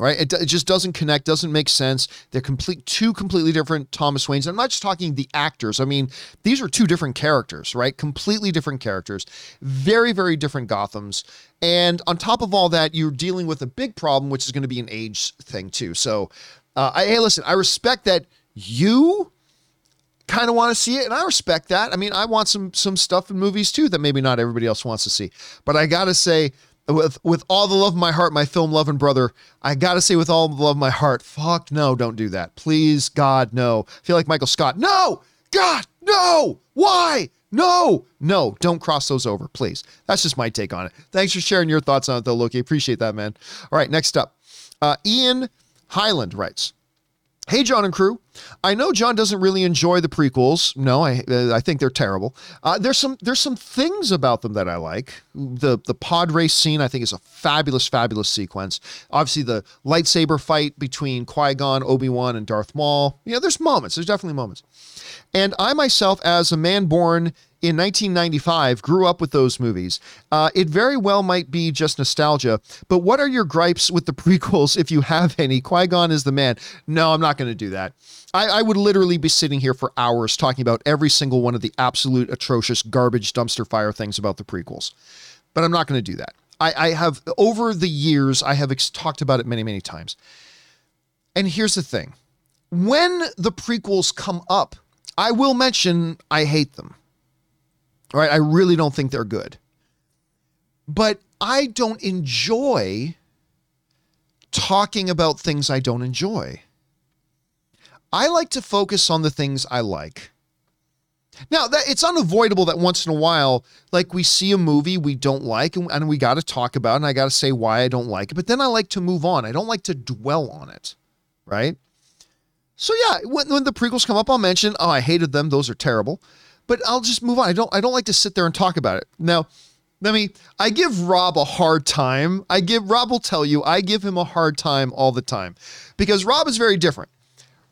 right? It, it, just doesn't connect, doesn't make sense. They're complete two completely different Thomas Waynes. I'm not just talking the actors. I mean, these are two different characters, right? Completely different characters, very very different Gothams. And on top of all that, you're dealing with a big problem, which is going to be an age thing too. So, uh, I, hey, listen, I respect that you kind of want to see it and I respect that. I mean, I want some some stuff in movies too that maybe not everybody else wants to see. But I got to say with with all the love of my heart, my film loving brother, I gotta say, with all the love of my heart, fuck no, don't do that. Please, God, no. I feel like Michael Scott. No! God, no! Why? No, no, don't cross those over, please. That's just my take on it. Thanks for sharing your thoughts on it, though, Loki. Appreciate that, man. All right, next up. Uh, Ian Highland writes Hey, John and crew. I know John doesn't really enjoy the prequels. No, I uh, I think they're terrible. Uh, there's some there's some things about them that I like. The the pod race scene I think is a fabulous fabulous sequence. Obviously the lightsaber fight between Qui Gon, Obi Wan, and Darth Maul. Yeah, there's moments. There's definitely moments. And I myself, as a man born in 1995 grew up with those movies. Uh, it very well might be just nostalgia, but what are your gripes with the prequels if you have any? Qui Gon is the man. No, I'm not going to do that. I, I, would literally be sitting here for hours talking about every single one of the absolute atrocious garbage dumpster fire things about the prequels, but I'm not going to do that. I, I, have, over the years, I have ex- talked about it many, many times. And here's the thing when the prequels come up, I will mention I hate them. All right, I really don't think they're good. But I don't enjoy talking about things I don't enjoy. I like to focus on the things I like. Now, that it's unavoidable that once in a while, like we see a movie we don't like and, and we got to talk about it and I got to say why I don't like it, but then I like to move on. I don't like to dwell on it, right? So yeah, when, when the prequels come up, I'll mention, oh, I hated them. Those are terrible but I'll just move on. I don't I don't like to sit there and talk about it. Now, let me I give Rob a hard time. I give Rob will tell you I give him a hard time all the time because Rob is very different.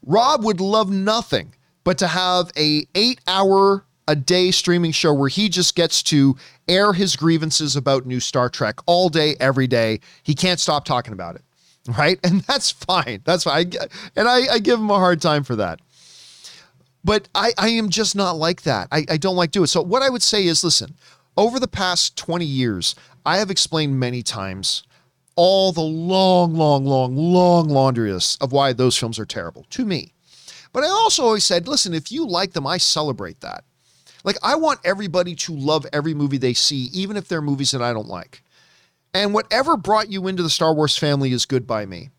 Rob would love nothing but to have a 8-hour a day streaming show where he just gets to air his grievances about new Star Trek all day every day. He can't stop talking about it. Right? And that's fine. That's fine. and I, I give him a hard time for that. But I, I am just not like that. I, I don't like do it. So what I would say is listen, over the past 20 years, I have explained many times all the long, long, long, long laundry list of why those films are terrible to me. But I also always said, listen, if you like them, I celebrate that. Like, I want everybody to love every movie they see, even if they're movies that I don't like. And whatever brought you into the Star Wars family is good by me.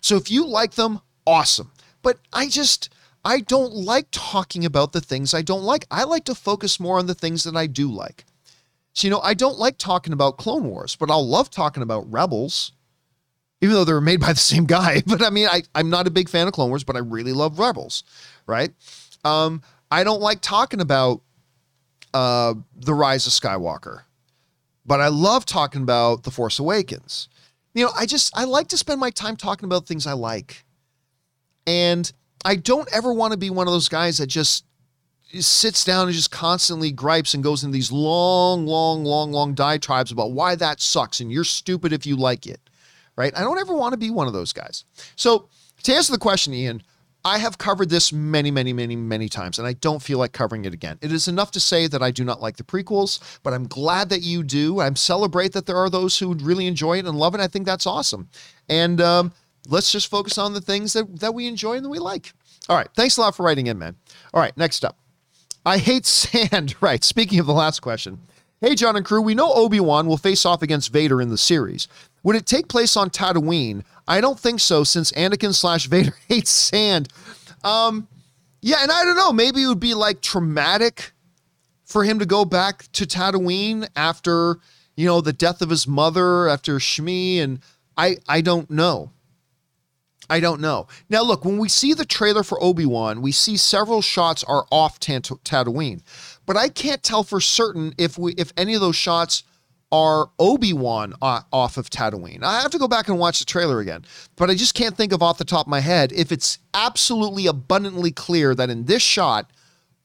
So if you like them, awesome. But I just, I don't like talking about the things I don't like. I like to focus more on the things that I do like. So, you know, I don't like talking about Clone Wars, but I'll love talking about Rebels, even though they were made by the same guy. But I mean, I, I'm not a big fan of Clone Wars, but I really love Rebels, right? Um, I don't like talking about uh, The Rise of Skywalker, but I love talking about The Force Awakens. You know, I just, I like to spend my time talking about things I like. And I don't ever want to be one of those guys that just sits down and just constantly gripes and goes into these long, long, long, long diatribes about why that sucks and you're stupid if you like it. Right? I don't ever want to be one of those guys. So, to answer the question, Ian, I have covered this many, many, many, many times, and I don't feel like covering it again. It is enough to say that I do not like the prequels, but I'm glad that you do. I'm celebrate that there are those who really enjoy it and love it. I think that's awesome. And um, let's just focus on the things that, that we enjoy and that we like. All right. Thanks a lot for writing in, man. All right. Next up. I hate sand. Right. Speaking of the last question. Hey, John and crew, we know Obi Wan will face off against Vader in the series. Would it take place on Tatooine? I don't think so, since Anakin slash Vader hates sand. Um, yeah, and I don't know. Maybe it would be like traumatic for him to go back to Tatooine after you know the death of his mother, after Shmi, and I I don't know. I don't know. Now, look, when we see the trailer for Obi Wan, we see several shots are off Tatooine but I can't tell for certain if we if any of those shots are Obi-Wan uh, off of Tatooine. I have to go back and watch the trailer again, but I just can't think of off the top of my head if it's absolutely abundantly clear that in this shot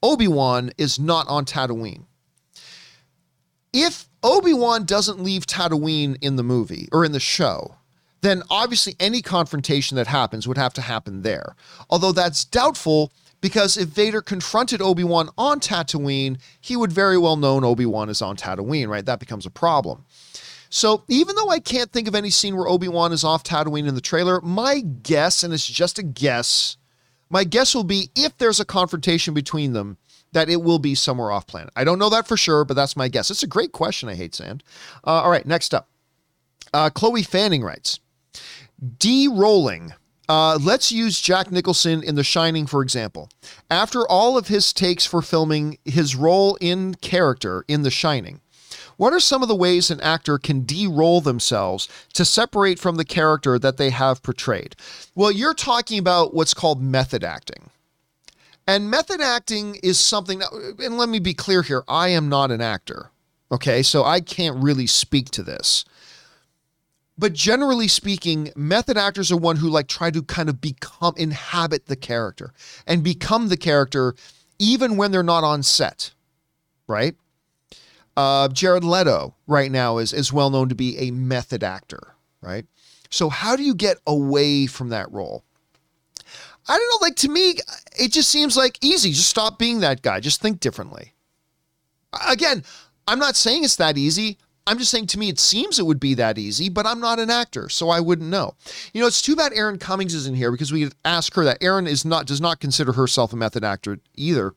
Obi-Wan is not on Tatooine. If Obi-Wan doesn't leave Tatooine in the movie or in the show, then obviously any confrontation that happens would have to happen there. Although that's doubtful because if Vader confronted Obi Wan on Tatooine, he would very well know Obi Wan is on Tatooine, right? That becomes a problem. So even though I can't think of any scene where Obi Wan is off Tatooine in the trailer, my guess, and it's just a guess, my guess will be if there's a confrontation between them, that it will be somewhere off planet. I don't know that for sure, but that's my guess. It's a great question. I hate sand. Uh, all right, next up. Uh, Chloe Fanning writes, D. Rolling uh, let's use Jack Nicholson in The Shining, for example. After all of his takes for filming his role in character in The Shining, what are some of the ways an actor can de roll themselves to separate from the character that they have portrayed? Well, you're talking about what's called method acting. And method acting is something, that, and let me be clear here I am not an actor. Okay, so I can't really speak to this but generally speaking, method actors are one who like try to kind of become inhabit the character and become the character even when they're not on set, right? Uh, Jared Leto right now is is well known to be a method actor, right? So how do you get away from that role? I don't know. Like to me, it just seems like easy. Just stop being that guy. Just think differently. Again, I'm not saying it's that easy. I'm just saying to me, it seems it would be that easy, but I'm not an actor, so I wouldn't know. You know, it's too bad Erin Cummings isn't here because we ask her that. Erin is not does not consider herself a method actor either,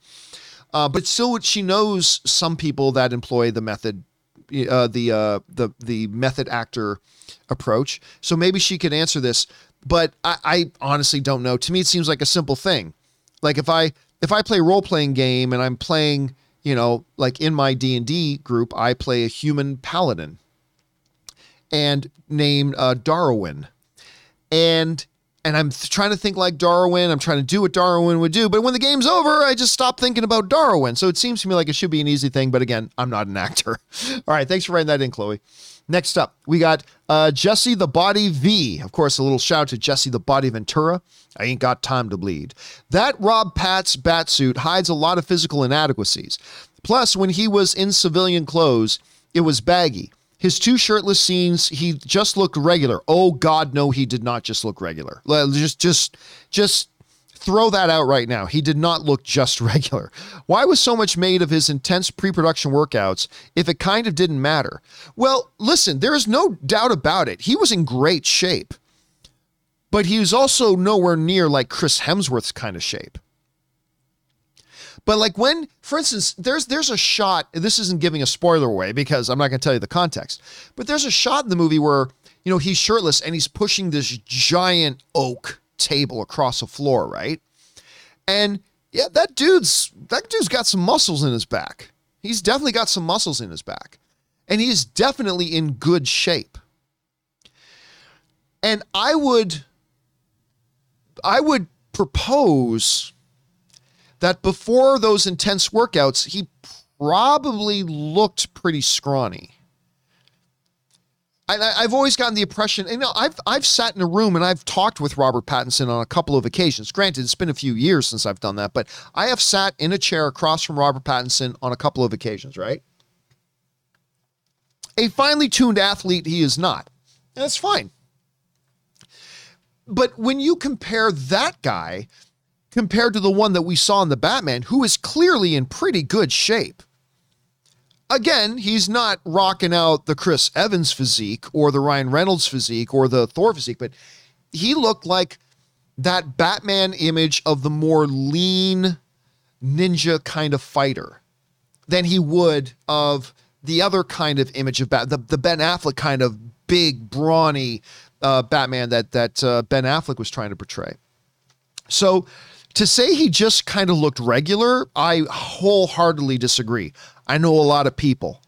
uh, but still, she knows some people that employ the method, uh, the uh, the the method actor approach. So maybe she could answer this, but I, I honestly don't know. To me, it seems like a simple thing. Like if I if I play role playing game and I'm playing you know, like in my D&D group, I play a human paladin and named uh, Darwin. And and I'm th- trying to think like Darwin. I'm trying to do what Darwin would do. But when the game's over, I just stop thinking about Darwin. So it seems to me like it should be an easy thing. But again, I'm not an actor. All right. Thanks for writing that in, Chloe. Next up, we got uh, Jesse the Body V. Of course, a little shout to Jesse the Body Ventura. I ain't got time to bleed. That Rob Pat's batsuit hides a lot of physical inadequacies. Plus, when he was in civilian clothes, it was baggy. His two shirtless scenes, he just looked regular. Oh God, no, he did not just look regular. Just, just, just throw that out right now. He did not look just regular. Why was so much made of his intense pre production workouts if it kind of didn't matter? Well, listen, there is no doubt about it. He was in great shape, but he was also nowhere near like Chris Hemsworth's kind of shape. But like when, for instance, there's there's a shot. This isn't giving a spoiler away because I'm not going to tell you the context. But there's a shot in the movie where you know he's shirtless and he's pushing this giant oak table across a floor, right? And yeah, that dude's that dude's got some muscles in his back. He's definitely got some muscles in his back. And he's definitely in good shape. And I would I would propose that before those intense workouts, he probably looked pretty scrawny. I, have always gotten the impression, you know, I've I've sat in a room and I've talked with Robert Pattinson on a couple of occasions. Granted, it's been a few years since I've done that, but I have sat in a chair across from Robert Pattinson on a couple of occasions, right? A finely tuned athlete, he is not. And that's fine. But when you compare that guy compared to the one that we saw in the Batman, who is clearly in pretty good shape. Again, he's not rocking out the Chris Evans physique or the Ryan Reynolds physique or the Thor physique, but he looked like that Batman image of the more lean ninja kind of fighter than he would of the other kind of image of Bat, the, the Ben Affleck kind of big, brawny uh, Batman that that uh, Ben Affleck was trying to portray. So to say he just kind of looked regular, I wholeheartedly disagree. I know a lot of people.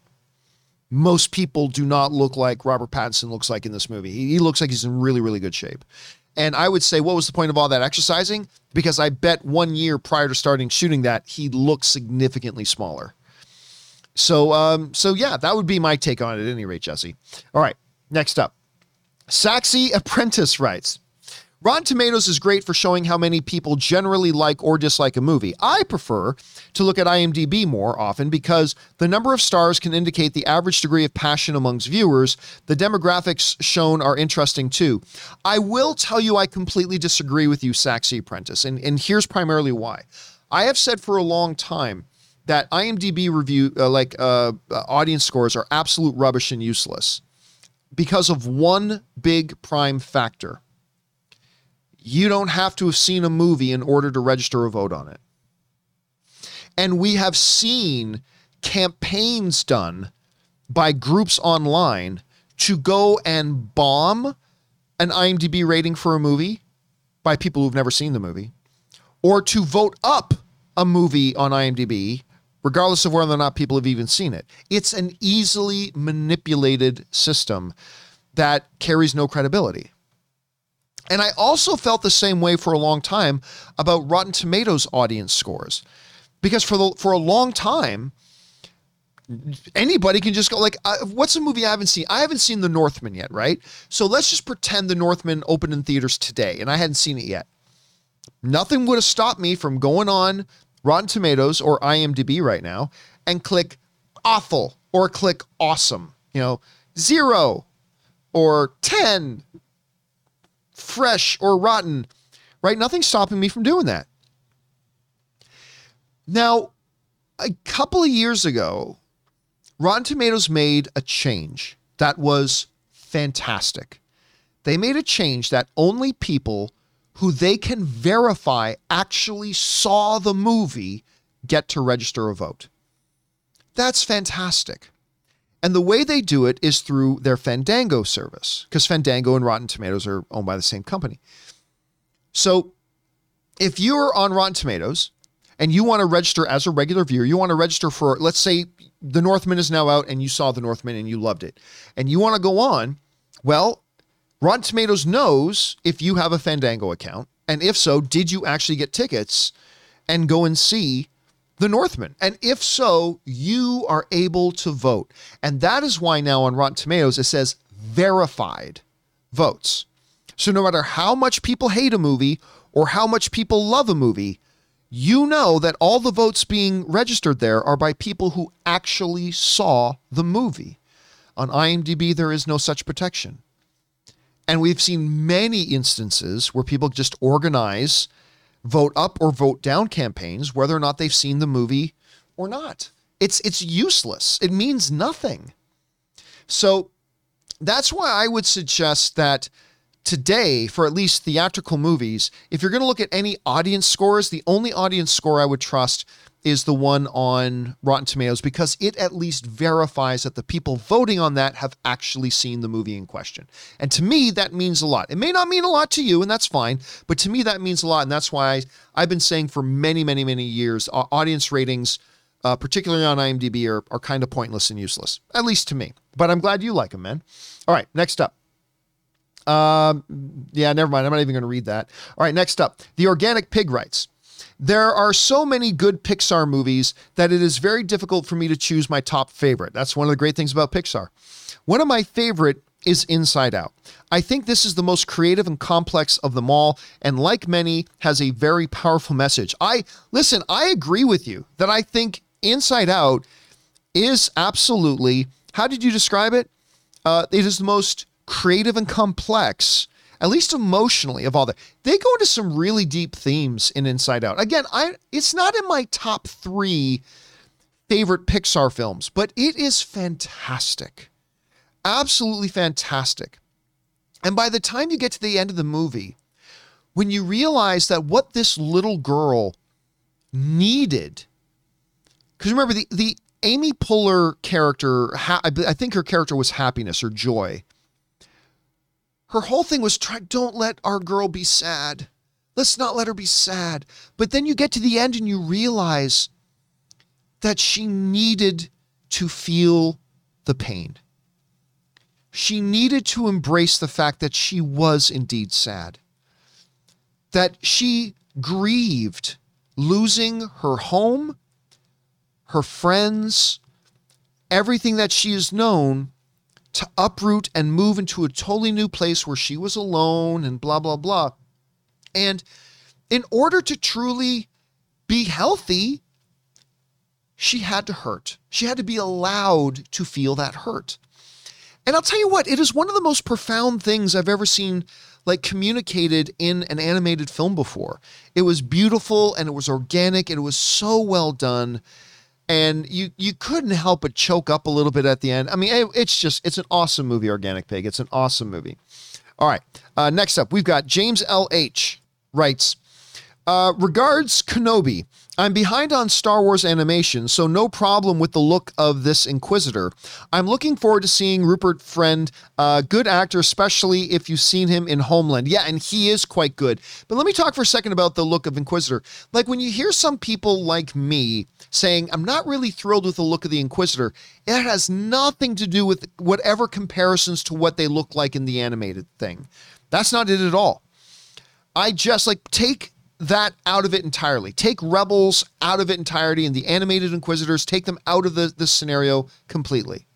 Most people do not look like Robert Pattinson looks like in this movie. He, he looks like he's in really, really good shape. And I would say, what was the point of all that exercising? Because I bet one year prior to starting shooting that, he looked significantly smaller. So, um, so yeah, that would be my take on it at any rate, Jesse. All right, next up. Saxy Apprentice writes, Rotten Tomatoes is great for showing how many people generally like or dislike a movie. I prefer to look at IMDb more often because the number of stars can indicate the average degree of passion amongst viewers. The demographics shown are interesting too. I will tell you, I completely disagree with you, Saxy Apprentice, and, and here's primarily why. I have said for a long time that IMDb review, uh, like uh, audience scores, are absolute rubbish and useless because of one big prime factor you don't have to have seen a movie in order to register a vote on it. And we have seen campaigns done by groups online to go and bomb an IMDb rating for a movie by people who've never seen the movie, or to vote up a movie on IMDb, regardless of whether or not people have even seen it. It's an easily manipulated system that carries no credibility. And I also felt the same way for a long time about Rotten Tomatoes audience scores. Because for the for a long time anybody can just go like uh, what's a movie I haven't seen? I haven't seen The Northman yet, right? So let's just pretend The Northman opened in theaters today and I hadn't seen it yet. Nothing would have stopped me from going on Rotten Tomatoes or IMDb right now and click awful or click awesome. You know, 0 or 10 fresh or rotten, right? Nothing's stopping me from doing that. Now, a couple of years ago, Rotten Tomatoes made a change that was fantastic. They made a change that only people who they can verify actually saw the movie get to register a vote. That's fantastic. And the way they do it is through their Fandango service, because Fandango and Rotten Tomatoes are owned by the same company. So if you're on Rotten Tomatoes and you want to register as a regular viewer, you want to register for, let's say, The Northman is now out and you saw The Northman and you loved it, and you want to go on, well, Rotten Tomatoes knows if you have a Fandango account. And if so, did you actually get tickets and go and see the Northman? And if so, you are able to vote. And that is why now on Rotten Tomatoes it says verified votes. So no matter how much people hate a movie or how much people love a movie, you know that all the votes being registered there are by people who actually saw the movie. On IMDb, there is no such protection. And we've seen many instances where people just organize vote up or vote down campaigns, whether or not they've seen the movie or not. It's it's useless. It means nothing. So that's why I would suggest that today, for at least theatrical movies, if you're going to look at any audience scores, the only audience score I would trust is the one on Rotten Tomatoes because it at least verifies that the people voting on that have actually seen the movie in question. And to me, that means a lot. It may not mean a lot to you, and that's fine, but to me, that means a lot. And that's why I, have been saying for many, many, many years audience ratings, uh, particularly on IMDb, are, are kind of pointless and useless, at least to me. But I'm glad you like them, man. All right, next up. Um, yeah, never mind. I'm not even going to read that. All right, next up. The Organic Pig writes. There are so many good Pixar movies that it is very difficult for me to choose my top favorite. That's one of the great things about Pixar. One of my favorite is Inside Out. I think this is the most creative and complex of them all, and like many, has a very powerful message. I listen, I agree with you that I think Inside Out is absolutely, how did you describe it? Uh, it is the most creative and complex at least emotionally, of all that. They go into some really deep themes in Inside Out. Again, I it's not in my top three favorite Pixar films, but it is fantastic. Absolutely fantastic. And by the time you get to the end of the movie, when you realize that what this little girl needed, because remember, the, the Amy Poehler character, I think her character was happiness or joy. Her whole thing was try don't let our girl be sad. Let's not let her be sad. But then you get to the end and you realize that she needed to feel the pain. She needed to embrace the fact that she was indeed sad. That she grieved losing her home, her friends, everything that she has known to uproot and move into a totally new place where she was alone and blah, blah, blah. And in order to truly be healthy, she had to hurt. She had to be allowed to feel that hurt. And I'll tell you what, it is one of the most profound things I've ever seen like communicated in an animated film before. It was beautiful and it was organic and it was so well done and you you couldn't help but choke up a little bit at the end. I mean, it, it's just it's an awesome movie, Organic Pig. It's an awesome movie. All right, uh, next up we've got James L H writes, uh, regards Kenobi. I'm behind on Star Wars animation, so no problem with the look of this Inquisitor. I'm looking forward to seeing Rupert Friend, uh, good actor, especially if you've seen him in Homeland. Yeah, and he is quite good. But let me talk for a second about the look of Inquisitor. Like when you hear some people like me saying, I'm not really thrilled with the look of the Inquisitor, it has nothing to do with whatever comparisons to what they look like in the animated thing. That's not it at all. I just like take that out of it entirely. Take Rebels out of it entirely and the animated Inquisitors, take them out of the, the scenario completely.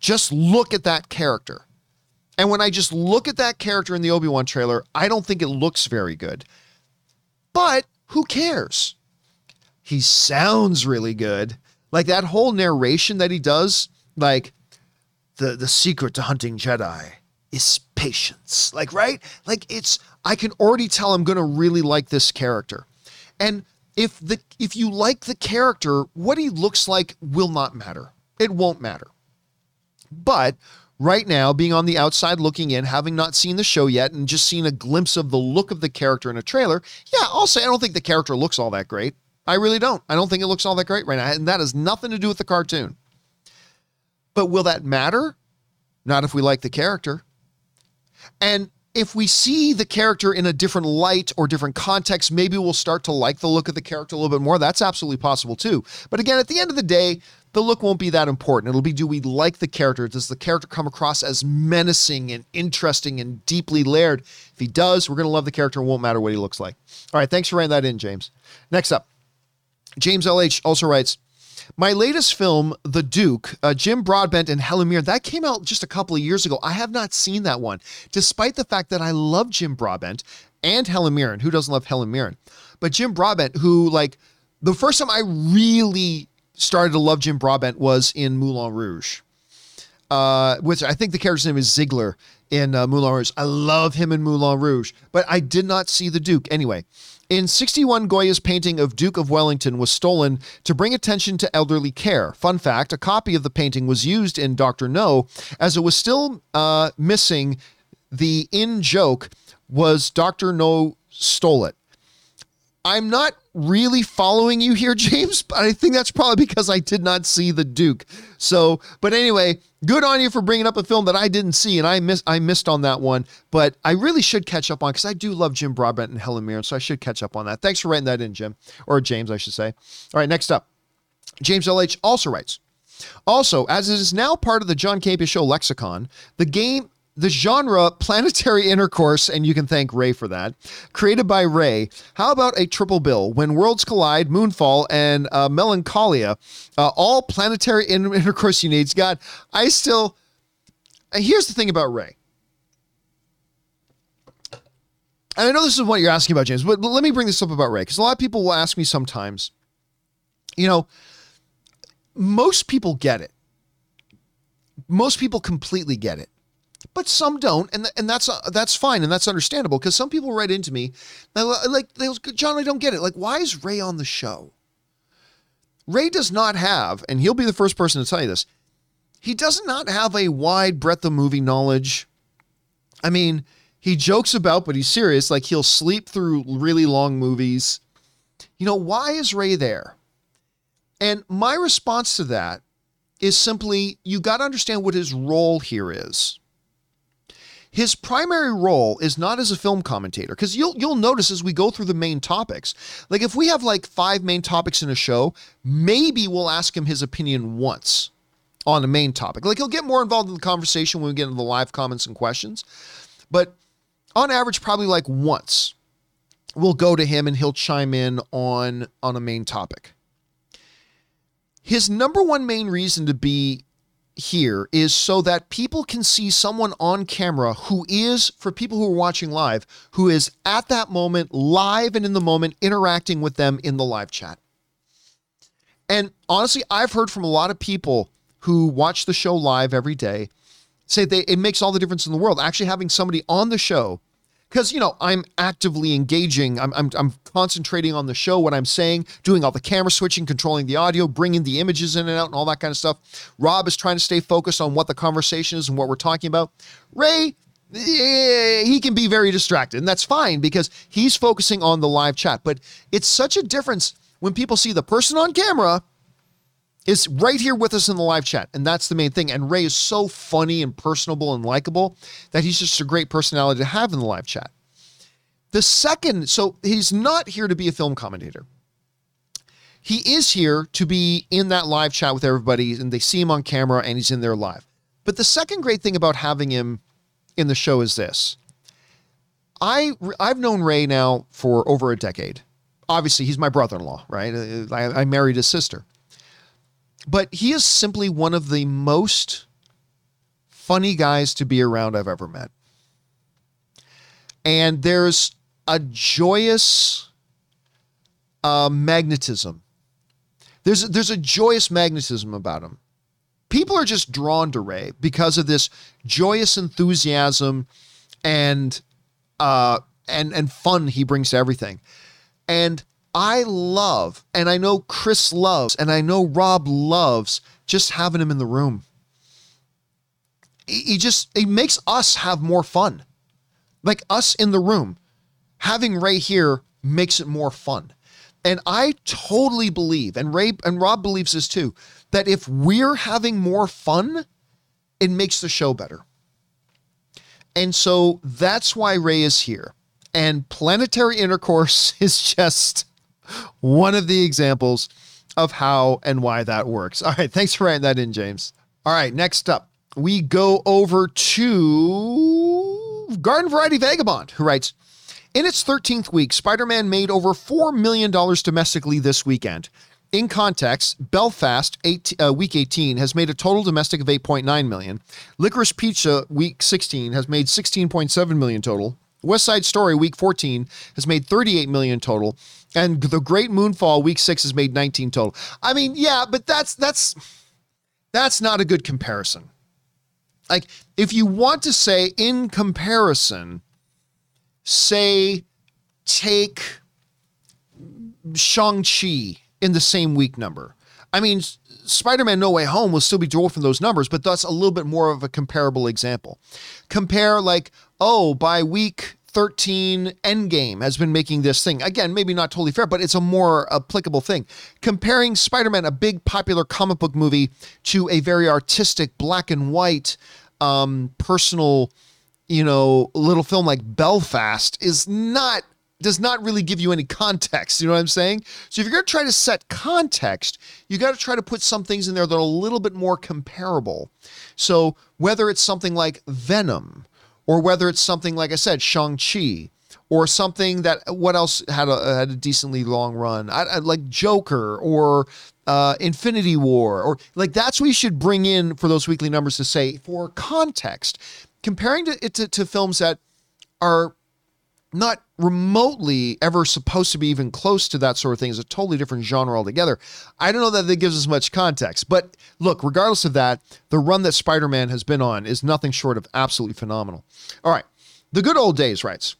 Just look at that character. And when I just look at that character in the Obi Wan trailer, I don't think it looks very good. But who cares? He sounds really good. Like that whole narration that he does, like the the secret to hunting Jedi is patience. Like, right? Like it's I can already tell I'm going to really like this character. And if the if you like the character, what he looks like will not matter. It won't matter. But right now, being on the outside looking in, having not seen the show yet and just seen a glimpse of the look of the character in a trailer, yeah, I'll say I don't think the character looks all that great. I really don't. I don't think it looks all that great right now. And that has nothing to do with the cartoon. But will that matter? Not if we like the character. And if we see the character in a different light or different context, maybe we'll start to like the look of the character a little bit more. That's absolutely possible too. But again, at the end of the day, the look won't be that important. It'll be do we like the character? Does the character come across as menacing and interesting and deeply layered? If he does, we're going to love the character. It won't matter what he looks like. All right, thanks for writing that in, James. Next up, James LH also writes, my latest film, The Duke, uh, Jim Broadbent and Helen Mirren, that came out just a couple of years ago. I have not seen that one, despite the fact that I love Jim Broadbent and Helen Mirren. Who doesn't love Helen Mirren? But Jim Broadbent, who like the first time I really started to love Jim Broadbent was in Moulin Rouge. Uh, which I think the character's name is Ziegler in uh, Moulin Rouge. I love him in Moulin Rouge, but I did not see the Duke. Anyway, in 61, Goya's painting of Duke of Wellington was stolen to bring attention to elderly care. Fun fact a copy of the painting was used in Dr. No, as it was still uh, missing the in joke was Dr. No stole it. I'm not really following you here, James, but I think that's probably because I did not see the Duke. So, but anyway, good on you for bringing up a film that I didn't see, and I missed I missed on that one. But I really should catch up on because I do love Jim Broadbent and Helen Mirren, so I should catch up on that. Thanks for writing that in, Jim or James, I should say. All right, next up, James LH also writes. Also, as it is now part of the John Campea Show lexicon, the game the genre planetary intercourse, and you can thank Ray for that, created by Ray. How about a triple bill? When worlds collide, Moonfall, and uh, Melancholia, uh, all planetary in- intercourse you need. God, I still. Here's the thing about Ray. And I know this is what you're asking about, James, but let me bring this up about Ray, because a lot of people will ask me sometimes, you know, most people get it. Most people completely get it but some don't, and and that's uh, that's fine and that's understandable because some people write into me, like they John, I don't get it. Like, why is Ray on the show? Ray does not have, and he'll be the first person to tell you this. He does not have a wide breadth of movie knowledge. I mean, he jokes about, but he's serious. Like he'll sleep through really long movies. You know, why is Ray there? And my response to that is simply you got to understand what his role here is. His primary role is not as a film commentator because you'll you'll notice as we go through the main topics. Like if we have like five main topics in a show, maybe we'll ask him his opinion once on a main topic. Like he'll get more involved in the conversation when we get into the live comments and questions. But on average probably like once we'll go to him and he'll chime in on on a main topic. His number one main reason to be here is so that people can see someone on camera who is, for people who are watching live, who is at that moment, live and in the moment, interacting with them in the live chat. And honestly, I've heard from a lot of people who watch the show live every day say they it makes all the difference in the world. Actually, having somebody on the show because you know I'm actively engaging. I'm, I'm I'm concentrating on the show, what I'm saying, doing all the camera switching, controlling the audio, bringing the images in and out, and all that kind of stuff. Rob is trying to stay focused on what the conversation is and what we're talking about. Ray, eh, he can be very distracted, and that's fine because he's focusing on the live chat. But it's such a difference when people see the person on camera is right here with us in the live chat. And that's the main thing. And Ray is so funny and personable and likable that he's just a great personality to have in the live chat. The second, so he's not here to be a film commentator. He is here to be in that live chat with everybody, and they see him on camera and he's in there live. But the second great thing about having him in the show is this. I I've known Ray now for over a decade. Obviously, he's my brother-in-law, right? I, I married his sister. But he is simply one of the most funny guys to be around I've ever met. And there's a joyous uh, magnetism. There's there's a joyous magnetism about him. People are just drawn to Ray because of this joyous enthusiasm and uh, and and fun he brings to everything. And I love, and I know Chris loves, and I know Rob loves just having him in the room. He just, he makes us have more fun. Like us in the room. Having Ray here makes it more fun. And I totally believe, and Ray and Rob believes this too, that if we're having more fun, it makes the show better. And so that's why Ray is here. And planetary intercourse is just one of the examples of how and why that works. All right, thanks for writing that in, James. All right, next up, we go over to Garden Variety Vagabond, who writes In its 13th week, Spider Man made over $4 million domestically this weekend. In context, Belfast, eight, uh, week 18, has made a total domestic of 8.9 million. Licorice Pizza, week 16, has made 16.7 million total. West Side Story, week 14, has made 38 million total and the Great Moonfall week 6 has made 19 total. I mean, yeah, but that's that's that's not a good comparison. Like if you want to say in comparison, say take Shang-Chi in the same week number. I mean, Spider-Man No Way Home will still be dwarfing those numbers, but that's a little bit more of a comparable example. Compare like, oh, by week 13 Endgame has been making this thing. Again, maybe not totally fair, but it's a more applicable thing. Comparing Spider Man, a big popular comic book movie, to a very artistic black and white, um, personal, you know, little film like Belfast is not. Does not really give you any context. You know what I'm saying? So, if you're going to try to set context, you got to try to put some things in there that are a little bit more comparable. So, whether it's something like Venom, or whether it's something like I said, Shang Chi, or something that what else had a had a decently long run, I, I, like Joker or uh, Infinity War, or like that's what you should bring in for those weekly numbers to say for context, comparing to, it to, to films that are not remotely ever supposed to be even close to that sort of thing. It's a totally different genre altogether. I don't know that that gives us much context. But look, regardless of that, the run that Spider Man has been on is nothing short of absolutely phenomenal. All right. The good old days writes.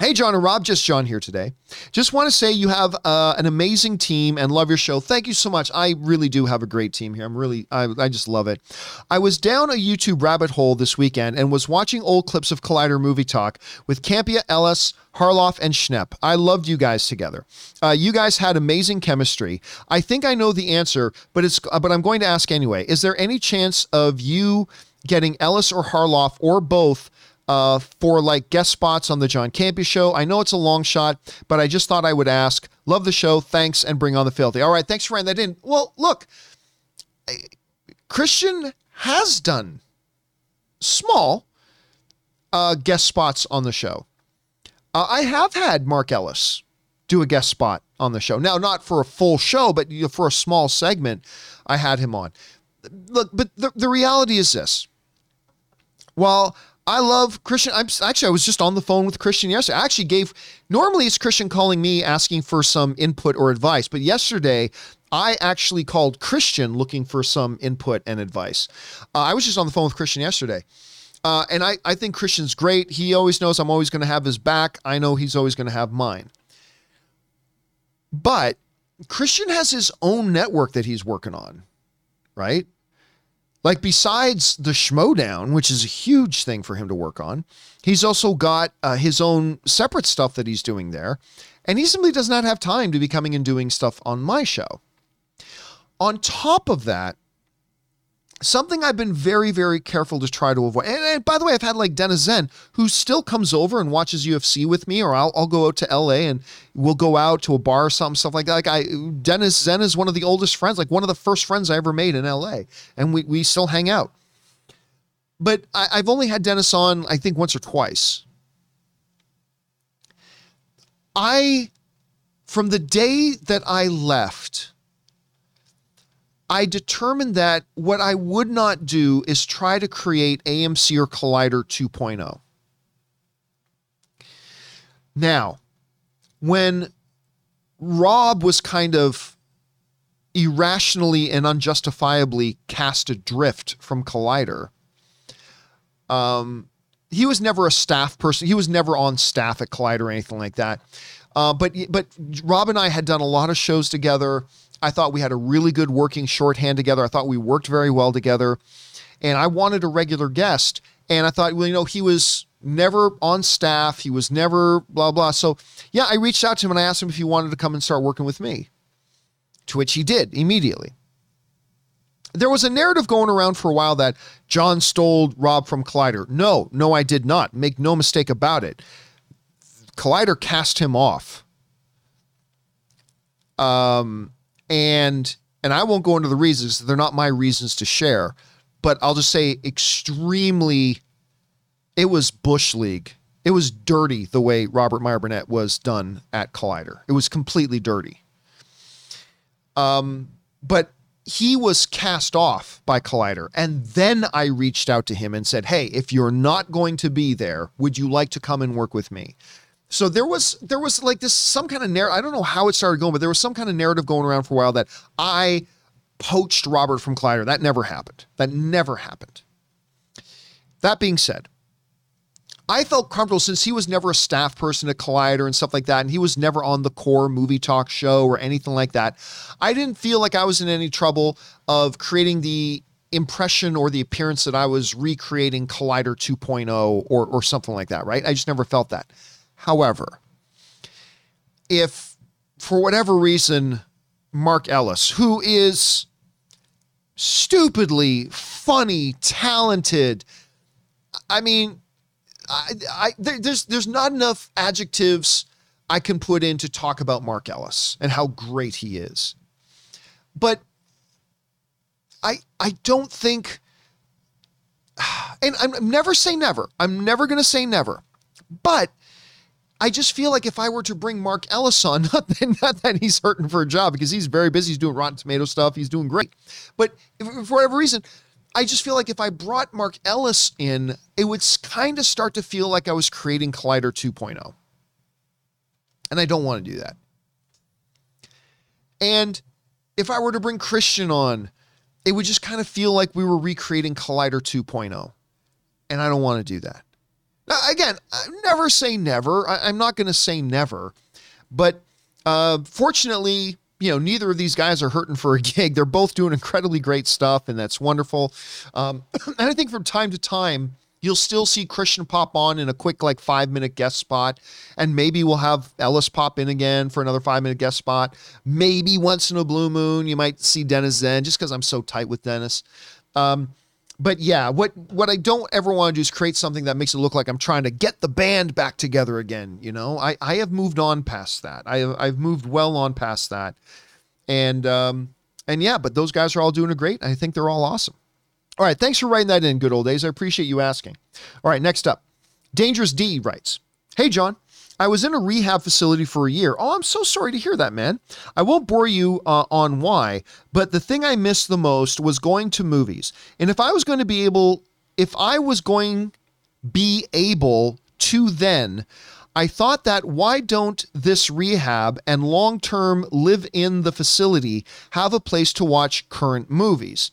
Hey, John and Rob, just John here today. Just want to say you have uh, an amazing team and love your show. Thank you so much. I really do have a great team here. I'm really, I, I just love it. I was down a YouTube rabbit hole this weekend and was watching old clips of Collider Movie Talk with Campea Ellis, Harloff, and Schnepp. I loved you guys together. Uh, you guys had amazing chemistry. I think I know the answer, but it's, but I'm going to ask anyway. Is there any chance of you getting Ellis or Harloff or both uh, for like guest spots on the John Campea show. I know it's a long shot, but I just thought I would ask. Love the show. Thanks and bring on the filthy. All right. Thanks for writing that in. Well, look, Kristian has done small uh, guest spots on the show. Uh, I have had Mark Ellis do a guest spot on the show. Now, not for a full show, but for a small segment, I had him on. Look, but the, the reality is this. While I love Kristian. I'm actually I was just on the phone with Kristian yesterday. I actually gave normally it's Kristian calling me asking for some input or advice, but yesterday I actually called Kristian looking for some input and advice. Uh, I was just on the phone with Kristian yesterday. Uh, and I, I think Kristian's great. He always knows I'm always going to have his back. I know he's always going to have mine. But Kristian has his own network that he's working on, right? Like besides the Schmoedown, which is a huge thing for him to work on, he's also got uh, his own separate stuff that he's doing there, and he simply does not have time to be coming and doing stuff on my show. On top of that, something I've been very, very careful to try to avoid. And, and, by the way, I've had like Dennis Tzeng, who still comes over and watches UFC with me, or I'll, I'll go out to LA and we'll go out to a bar or something, stuff like that. Like I, Dennis Tzeng is one of the oldest friends, like one of the first friends I ever made in LA, and we we still hang out. But I, I've only had Dennis on, I think, once or twice. I, from the day that I left I determined that what I would not do is try to create AMC or Collider 2.0. Now, when Rob was kind of irrationally and unjustifiably cast adrift from Collider, um, he was never a staff person. He was never on staff at Collider or anything like that. Uh, but but Rob and I had done a lot of shows together. I thought we had a really good working shorthand together. I thought we worked very well together. And I wanted a regular guest. And I thought, well, you know, he was never on staff. He was never blah, blah. So, yeah, I reached out to him and I asked him if he wanted to come and start working with me, to which he did immediately. There was a narrative going around for a while that John stole Rob from Collider. No, no, I did not. Make no mistake about it. Collider cast him off. Um, and and I won't go into the reasons; they're not my reasons to share. But I'll just say, extremely, it was bush league. It was dirty the way Robert Meyer Burnett was done at Collider. It was completely dirty. Um, but he was cast off by Collider. And then I reached out to him and said, Hey, if you're not going to be there, would you like to come and work with me? So there was there was like this some kind of narrative. I don't know how it started going, but there was some kind of narrative going around for a while that I poached Robert from Collider. That never happened. That never happened. That being said, I felt comfortable since he was never a staff person at Collider and stuff like that, and he was never on the core movie talk show or anything like that. I didn't feel like I was in any trouble of creating the impression or the appearance that I was recreating Collider 2.0 or or something like that, right? I just never felt that. However, if for whatever reason, Mark Ellis, who is stupidly funny, talented, I mean, I, I there, there's there's not enough adjectives I can put in to talk about Mark Ellis and how great he is. But I I don't think and I'm never say never. I'm never going to say never. But I just feel like if I were to bring Mark Ellis on, not that, not that he's hurting for a job because he's very busy, he's doing Rotten Tomato stuff, he's doing great. But if, for whatever reason, I just feel like if I brought Mark Ellis in, it would kind of start to feel like I was creating Collider 2.0. And I don't want to do that. And if I were to bring Kristian on, it would just kind of feel like we were recreating Collider 2.0. And I don't want to do that. Now, again, I never say never. I, am not going to say never. But uh, fortunately, you know, neither of these guys are hurting for a gig. They're both doing incredibly great stuff, and that's wonderful. Um, and I think from time to time, you'll still see Kristian pop on in a quick, like five minute guest spot. And maybe we'll have Ellis pop in again for another five minute guest spot. Maybe once in a blue moon, you might see Dennis Tzeng just because I'm so tight with Dennis. Um, but yeah, what what I don't ever want to do is create something that makes it look like I'm trying to get the band back together again. You know, I I have moved on past that. I have, I've moved well on past that, and um and yeah, but those guys are all doing great. I think they're all awesome. All right, thanks for writing that in, good old days. I appreciate you asking. All right, next up, Dangerous D writes, Hey John, I was in a rehab facility for a year. Oh, I'm so sorry to hear that, man. I won't bore you uh, on why, but the thing I missed the most was going to movies. And if I was going to be able, if I was going be able to then, I thought that why don't this rehab and long term live in the facility have a place to watch current movies?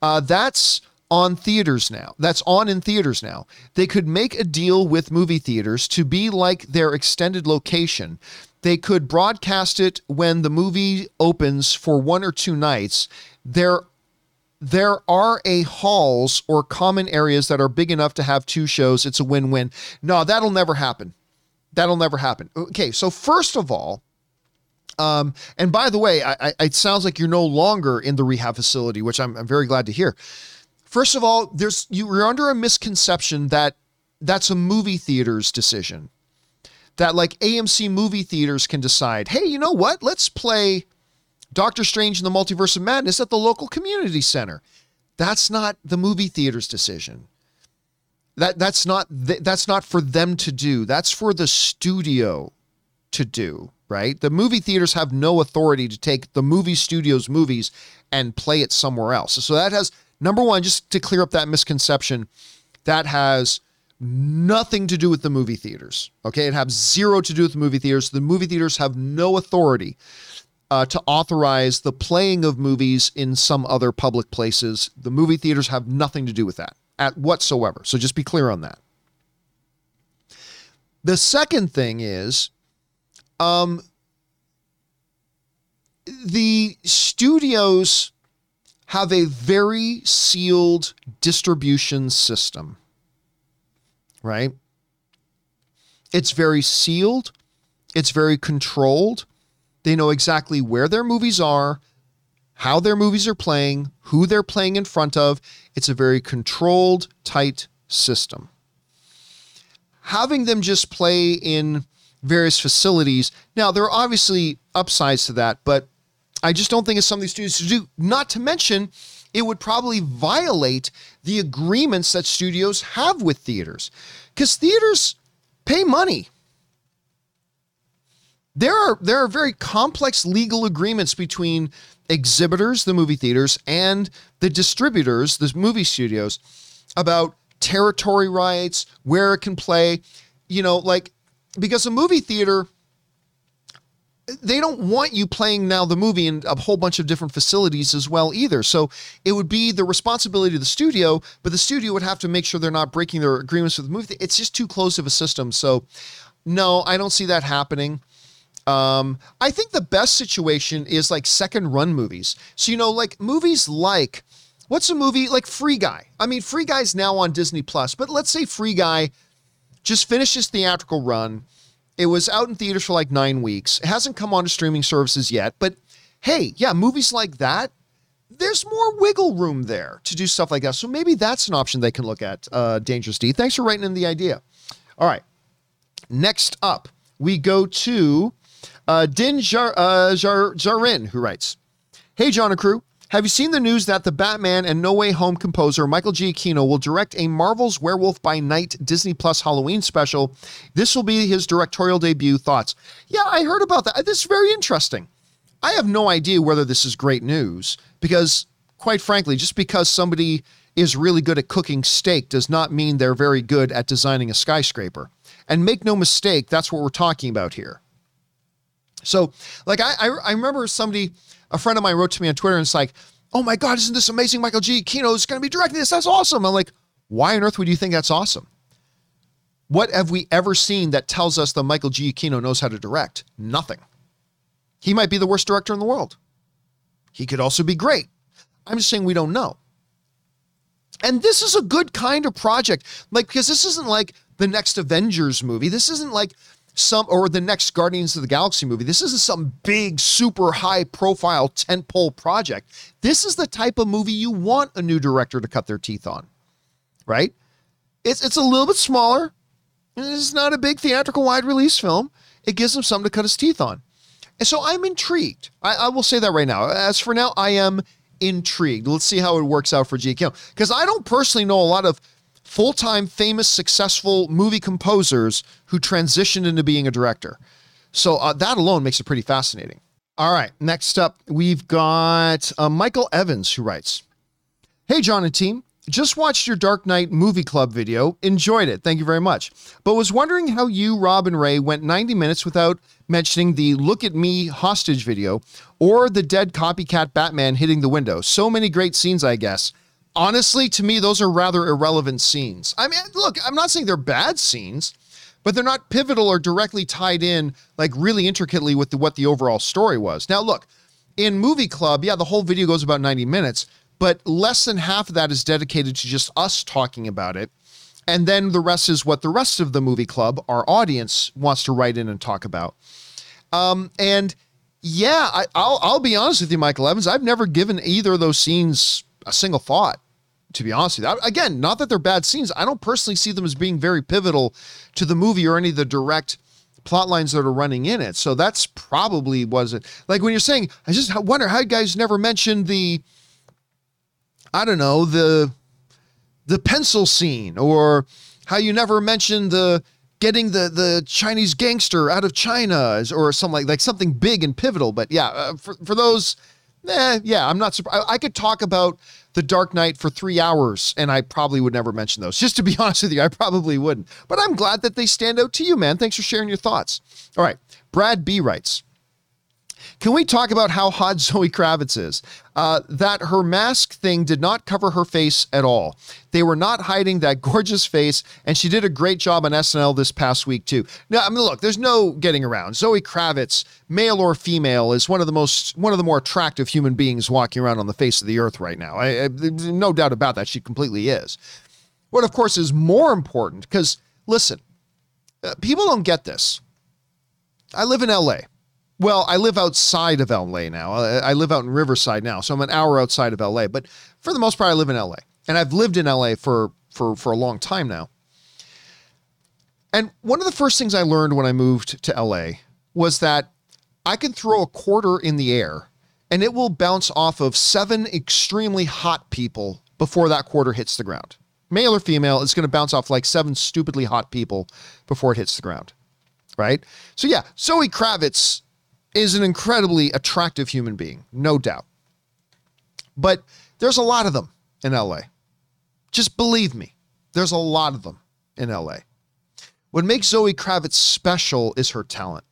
Uh, that's on theaters now. That's on in theaters now. They could make a deal with movie theaters to be like their extended location. They could broadcast it when the movie opens for one or two nights. There there are a halls or common areas that are big enough to have two shows. It's a win-win. No, that'll never happen. That'll never happen. Okay, so first of all, um, and by the way, I, I, it sounds like you're no longer in the rehab facility, which I'm, I'm very glad to hear. First of all, there's you're under a misconception that that's a movie theater's decision. That like AMC movie theaters can decide, hey, you know what? Let's play Doctor Strange in the Multiverse of Madness at the local community center. That's not the movie theater's decision. That that's not that's not for them to do. That's for the studio to do, right? The movie theaters have no authority to take the movie studio's movies and play it somewhere else. So that has Number one, just to clear up that misconception, that has nothing to do with the movie theaters. Okay. It has zero to do with the movie theaters. The movie theaters have no authority uh, to authorize the playing of movies in some other public places. The movie theaters have nothing to do with that at whatsoever. So just be clear on that. The second thing is um, the studios have a very sealed distribution system, right? It's very sealed, it's very controlled. They know exactly where their movies are, how their movies are playing, who they're playing in front of. It's a very controlled, tight system. Having them just play in various facilities, now there are obviously upsides to that, but I just don't think it's something studios do. Not to mention, it would probably violate the agreements that studios have with theaters because theaters pay money. There are there are very complex legal agreements between exhibitors, the movie theaters, and the distributors, the movie studios, about territory rights, where it can play. You know, like because a movie theater they don't want you playing now the movie in a whole bunch of different facilities as well either. So it would be the responsibility of the studio, but the studio would have to make sure they're not breaking their agreements with the movie. It's just too close of a system. So no, I don't see that happening. Um, I think the best situation is like second run movies. So you know, like movies like what's a movie like Free Guy? I mean, Free Guy's now on Disney Plus, but let's say Free Guy just finishes theatrical run it was out in theaters for like nine weeks. It hasn't come onto streaming services yet, but hey, yeah, movies like that, there's more wiggle room there to do stuff like that. So maybe that's an option they can look at. Uh, Dangerous D. Thanks for writing in the idea. All right. Next up, we go to uh, Din Jar, uh, Jar, Jarin, who writes Hey, John and crew. Have you seen the news that the Batman and No Way Home composer Michael Giacchino will direct a Marvel's Werewolf by Night Disney Plus Halloween special? This will be his directorial debut. Thoughts? Yeah, I heard about that. This is very interesting. I have no idea whether this is great news because, quite frankly, just because somebody is really good at cooking steak does not mean they're very good at designing a skyscraper. And make no mistake, that's what we're talking about here. So, like, I, I, I remember somebody, a friend of mine wrote to me on Twitter and it's like, oh my God, isn't this amazing? Michael Giacchino is going to be directing this. That's awesome. I'm like, why on earth would you think that's awesome? What have we ever seen that tells us that Michael Giacchino knows how to direct? Nothing. He might be the worst director in the world. He could also be great. I'm just saying we don't know. And this is a good kind of project. Like, because this isn't like the next Avengers movie. This isn't like some or the next Guardians of the Galaxy movie. This isn't some big, super high profile tentpole project. This is the type of movie you want a new director to cut their teeth on. Right? It's it's a little bit smaller. It's not a big theatrical wide release film. It gives him something to cut his teeth on. And so I'm intrigued. I, I will say that right now. As for now, I am intrigued. Let's see how it works out for Giacchino. Because I don't personally know a lot of full time, famous, successful movie composers who transitioned into being a director. So uh, that alone makes it pretty fascinating. All right, next up, we've got uh, Michael Evans who writes Hey, John and team. Just watched your Dark Knight movie club video. Enjoyed it. Thank you very much. But was wondering how you, Rob, and Ray went 90 minutes without mentioning the Look at Me hostage video or the dead copycat Batman hitting the window. So many great scenes, I guess. Honestly, to me, those are rather irrelevant scenes. I mean, look, I'm not saying they're bad scenes, but they're not pivotal or directly tied in, like really intricately with the, what the overall story was. Now, look, in Movie Club, yeah, the whole video goes about 90 minutes but less than half of that is dedicated to just us talking about it. And then the rest is what the rest of the movie club, our audience, wants to write in and talk about. Um, and yeah, I, will I'll be honest with you, Michael Evans. I've never given either of those scenes a single thought. To be honest with you, again, not that they're bad scenes. I don't personally see them as being very pivotal to the movie or any of the direct plot lines that are running in it. So that's probably was it. Like when you're saying, I just wonder how you guys never mentioned the I don't know, the the pencil scene or how you never mentioned the getting the the Chinese gangster out of China or something like like something big and pivotal. But yeah, uh, for for those, eh, yeah, I'm not surprised. I could talk about the Dark Knight for three hours, and I probably would never mention those. Just to be honest with you, I probably wouldn't. But I'm glad that they stand out to you, man. Thanks for sharing your thoughts. All right, Brad B writes. Can we talk about how hot Zoe Kravitz is? Uh, that her mask thing did not cover her face at all. They were not hiding that gorgeous face, and she did a great job on SNL this past week, too. Now, I mean, look, there's no getting around. Zoe Kravitz, male or female, is one of the most, one of the more attractive human beings walking around on the face of the earth right now. I, I, no doubt about that. She completely is. What, of course, is more important, because listen, uh, people don't get this. I live in LA. Well, I live outside of LA now. I live out in Riverside now, so I'm an hour outside of LA. But for the most part, I live in LA, and I've lived in LA for for for a long time now. And one of the first things I learned when I moved to LA was that I can throw a quarter in the air, and it will bounce off of seven extremely hot people before that quarter hits the ground. Male or female, it's going to bounce off like seven stupidly hot people before it hits the ground. Right? So, yeah, Zoe Kravitz is an incredibly attractive human being, no doubt. But there's a lot of them in LA. Just believe me, there's a lot of them in LA. What makes Zoe Kravitz special is her talent.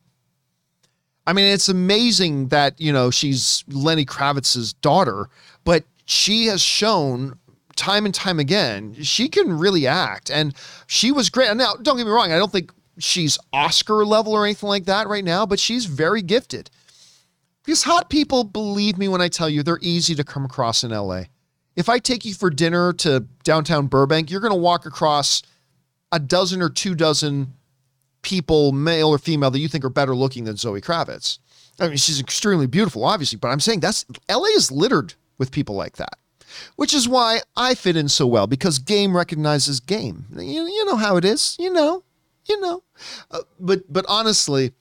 I mean, it's amazing that, you know, she's Lenny Kravitz's daughter, but she has shown time and time again she can really act and she was great. Now, don't get me wrong, I don't think she's Oscar level or anything like that right now, but she's very gifted. Because hot people, believe me when I tell you, they're easy to come across in LA. If I take you for dinner to downtown Burbank, you're going to walk across a dozen or two dozen people, male or female, that you think are better looking than Zoe Kravitz. I mean, she's extremely beautiful, obviously, but I'm saying that's LA is littered with people like that, which is why I fit in so well because game recognizes game. You, you know how it is, you know you know. Uh, but but honestly,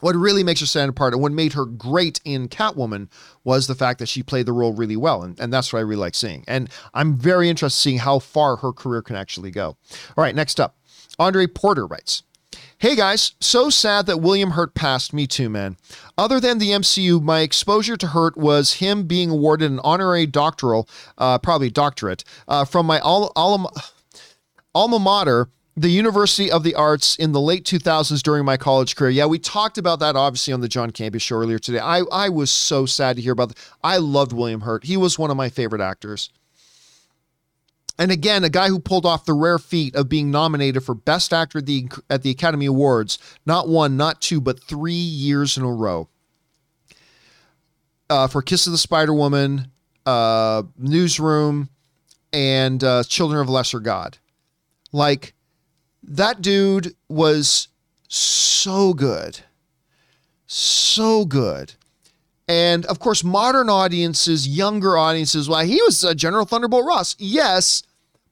what really makes her stand apart and what made her great in Catwoman was the fact that she played the role really well. And, and that's what I really like seeing. And I'm very interested in seeing how far her career can actually go. All right, next up, Andre Porter writes Hey guys, so sad that William Hurt passed. Me too, man. Other than the MCU, my exposure to Hurt was him being awarded an honorary doctoral, uh, probably doctorate, uh, from my al- alma, alma mater, the University of the Arts, in the late 2000s during my college career. Yeah, we talked about that obviously on the John Campea show earlier today. I, I was so sad to hear about that. I loved William Hurt. He was one of my favorite actors. And again, a guy who pulled off the rare feat of being nominated for Best Actor at the, at the Academy Awards, not one, not two, but three years in a row. Uh, for Kiss of the Spider Woman, uh, Newsroom, and uh, Children of Lesser God. Like, that dude was so good. So good. And of course, modern audiences, younger audiences, why well, he was a General Thunderbolt Ross. Yes,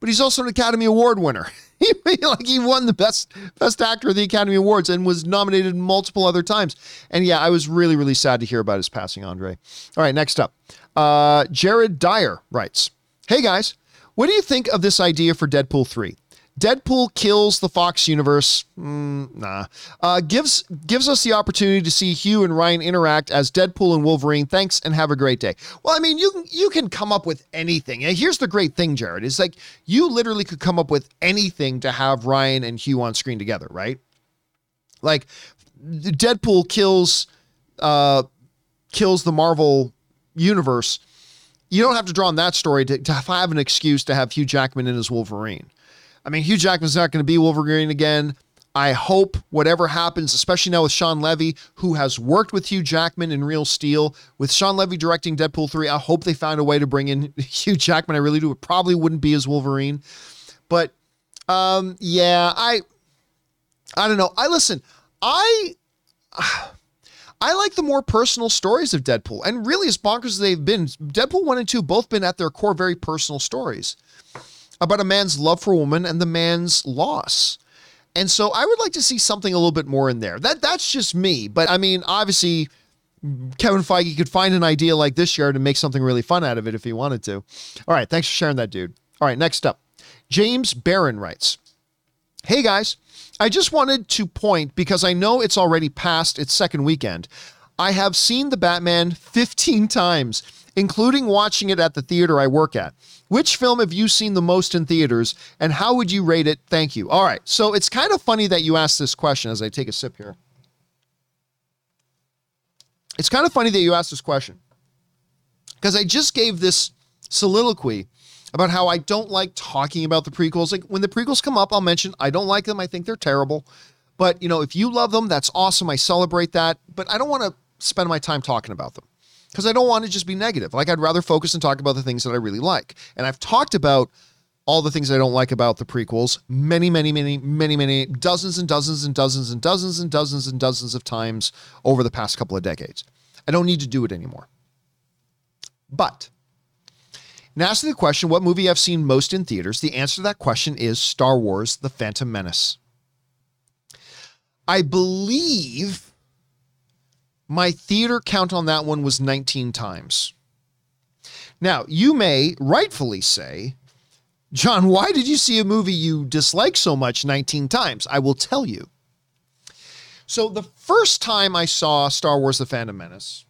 but he's also an Academy Award winner. he like he won the best best actor of the Academy Awards and was nominated multiple other times. And yeah, I was really really sad to hear about his passing, Andre. All right, next up, uh, Jared Dyer writes, "Hey guys, what do you think of this idea for Deadpool three? Deadpool kills the Fox universe. Mm, nah. Uh, gives gives us the opportunity to see Hugh and Ryan interact as Deadpool and Wolverine. Thanks and have a great day. Well, I mean, you can you can come up with anything. And here's the great thing, Jared, is like you literally could come up with anything to have Ryan and Hugh on screen together, right? Like Deadpool kills uh kills the Marvel universe. You don't have to draw on that story to, to have an excuse to have Hugh Jackman in as Wolverine. I mean, Hugh Jackman's not going to be Wolverine again. I hope whatever happens, especially now with Shawn Levy, who has worked with Hugh Jackman in Real Steel, with Shawn Levy directing Deadpool 3, I hope they find a way to bring in Hugh Jackman. I really do. It probably wouldn't be as Wolverine. But um, yeah, I I don't know. I listen, I I like the more personal stories of Deadpool. And really as bonkers as they've been, Deadpool 1 and 2 both been at their core very personal stories about a man's love for a woman and the man's loss. And so I would like to see something a little bit more in there. That that's just me, but I mean, obviously Kevin Feige could find an idea like this year to make something really fun out of it if he wanted to. All right, thanks for sharing that, dude. All right, next up. James Barron writes, "Hey guys, I just wanted to point because I know it's already past its second weekend. I have seen the Batman 15 times, including watching it at the theater I work at. Which film have you seen the most in theaters and how would you rate it? Thank you. All right. So it's kind of funny that you asked this question as I take a sip here. It's kind of funny that you asked this question because I just gave this soliloquy about how I don't like talking about the prequels. Like when the prequels come up, I'll mention I don't like them. I think they're terrible. But, you know, if you love them, that's awesome. I celebrate that. But I don't want to spend my time talking about them because I don't want to just be negative. Like I'd rather focus and talk about the things that I really like. And I've talked about all the things I don't like about the prequels many, many, many, many, many dozens and dozens and dozens and dozens and dozens and dozens of times over the past couple of decades. I don't need to do it anymore. But now asking the question, what movie I've seen most in theaters? The answer to that question is Star Wars: The Phantom Menace. I believe my theater count on that one was 19 times. Now, you may rightfully say, John, why did you see a movie you dislike so much 19 times? I will tell you. So, the first time I saw Star Wars The Phantom Menace,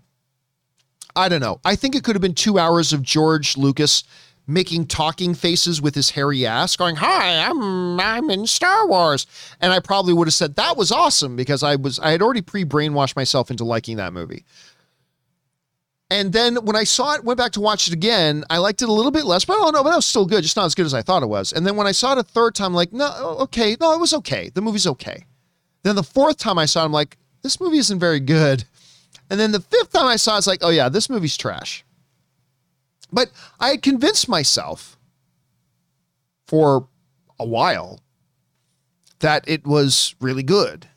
I don't know. I think it could have been two hours of George Lucas making talking faces with his hairy ass, going, "Hi, I'm I'm in Star Wars," and I probably would have said that was awesome because I was I had already pre brainwashed myself into liking that movie. And then when I saw it, went back to watch it again, I liked it a little bit less, but oh no, but that was still good, just not as good as I thought it was. And then when I saw it a third time, I'm like, no, okay, no, it was okay. The movie's okay. Then the fourth time I saw it, I'm like, this movie isn't very good. And then the fifth time I saw it, it's like, oh yeah, this movie's trash. But I had convinced myself for a while that it was really good.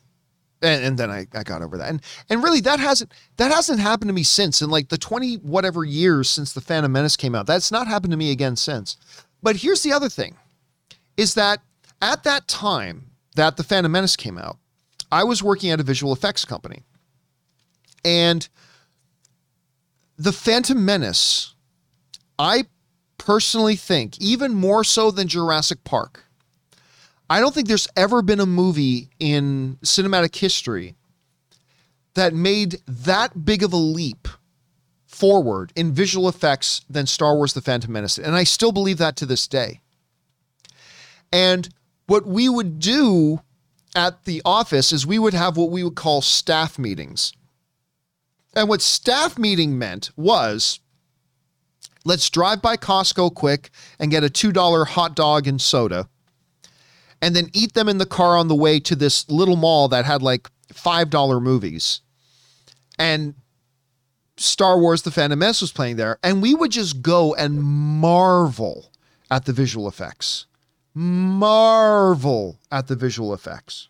And, and then I, I got over that. And and really that hasn't that hasn't happened to me since. In like the 20 whatever years since the Phantom Menace came out. That's not happened to me again since. But here's the other thing is that at that time that the Phantom Menace came out, I was working at a visual effects company. And the Phantom Menace I personally think, even more so than Jurassic Park, I don't think there's ever been a movie in cinematic history that made that big of a leap forward in visual effects than Star Wars The Phantom Menace. And I still believe that to this day. And what we would do at the office is we would have what we would call staff meetings. And what staff meeting meant was let's drive by Costco quick and get a $2 hot dog and soda and then eat them in the car on the way to this little mall that had like $5 movies. And Star Wars The Phantom Menace was playing there. And we would just go and marvel at the visual effects. Marvel at the visual effects.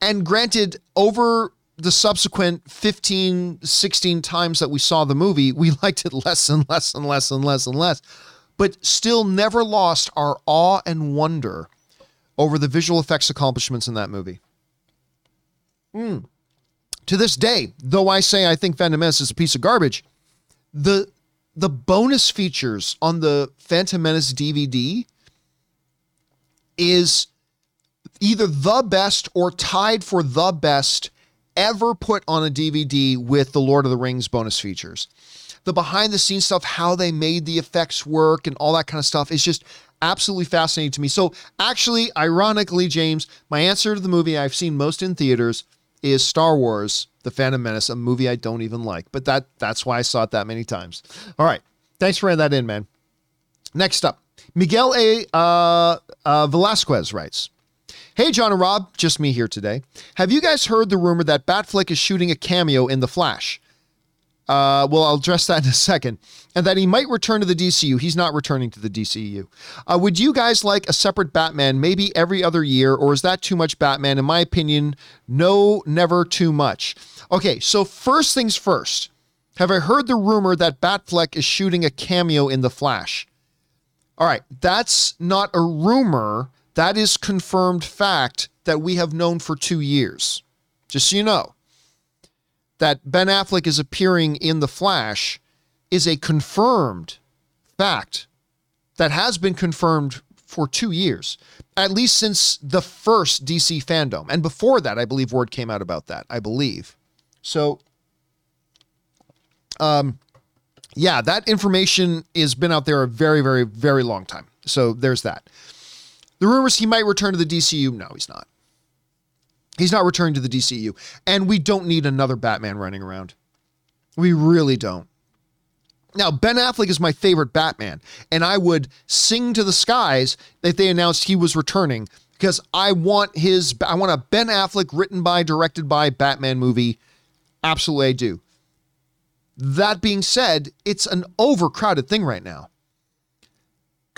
And granted, over the subsequent 15, 16 times that we saw the movie, we liked it less and less and less and less and less but still never lost our awe and wonder over the visual effects accomplishments in that movie. Mm. To this day, though I say I think Phantom Menace is a piece of garbage, the the bonus features on the Phantom Menace DVD is either the best or tied for the best ever put on a DVD with the Lord of the Rings bonus features the behind the scenes stuff, how they made the effects work and all that kind of stuff is just absolutely fascinating to me. So, actually, ironically, James, my answer to the movie I've seen most in theaters is Star Wars: The Phantom Menace, a movie I don't even like, but that that's why I saw it that many times. All right, thanks for that in, man. Next up, Miguel A. Uh, uh, Velasquez writes. Hey, John and Rob, just me here today. Have you guys heard the rumor that Batfleck is shooting a cameo in The Flash? Uh, well, I'll address that in a second. And that he might return to the DCU. He's not returning to the DCU. Uh, would you guys like a separate Batman, maybe every other year, or is that too much Batman? In my opinion, no, never too much. Okay, so first things first. Have I heard the rumor that Batfleck is shooting a cameo in The Flash? All right, that's not a rumor. That is confirmed fact that we have known for two years. Just so you know that Ben Affleck is appearing in The Flash is a confirmed fact that has been confirmed for two years, at least since the first DC fandom. And before that, I believe word came out about that. I believe. So, um, yeah, that information has been out there a very, very, very long time. So there's that. The rumors he might return to the DCU. No, he's not. He's not returning to the DCU. And we don't need another Batman running around. We really don't. Now, Ben Affleck is my favorite Batman, and I would sing to the skies if they announced he was returning because I want his I want a Ben Affleck written by, directed by Batman movie. Absolutely, I do. That being said, it's an overcrowded thing right now.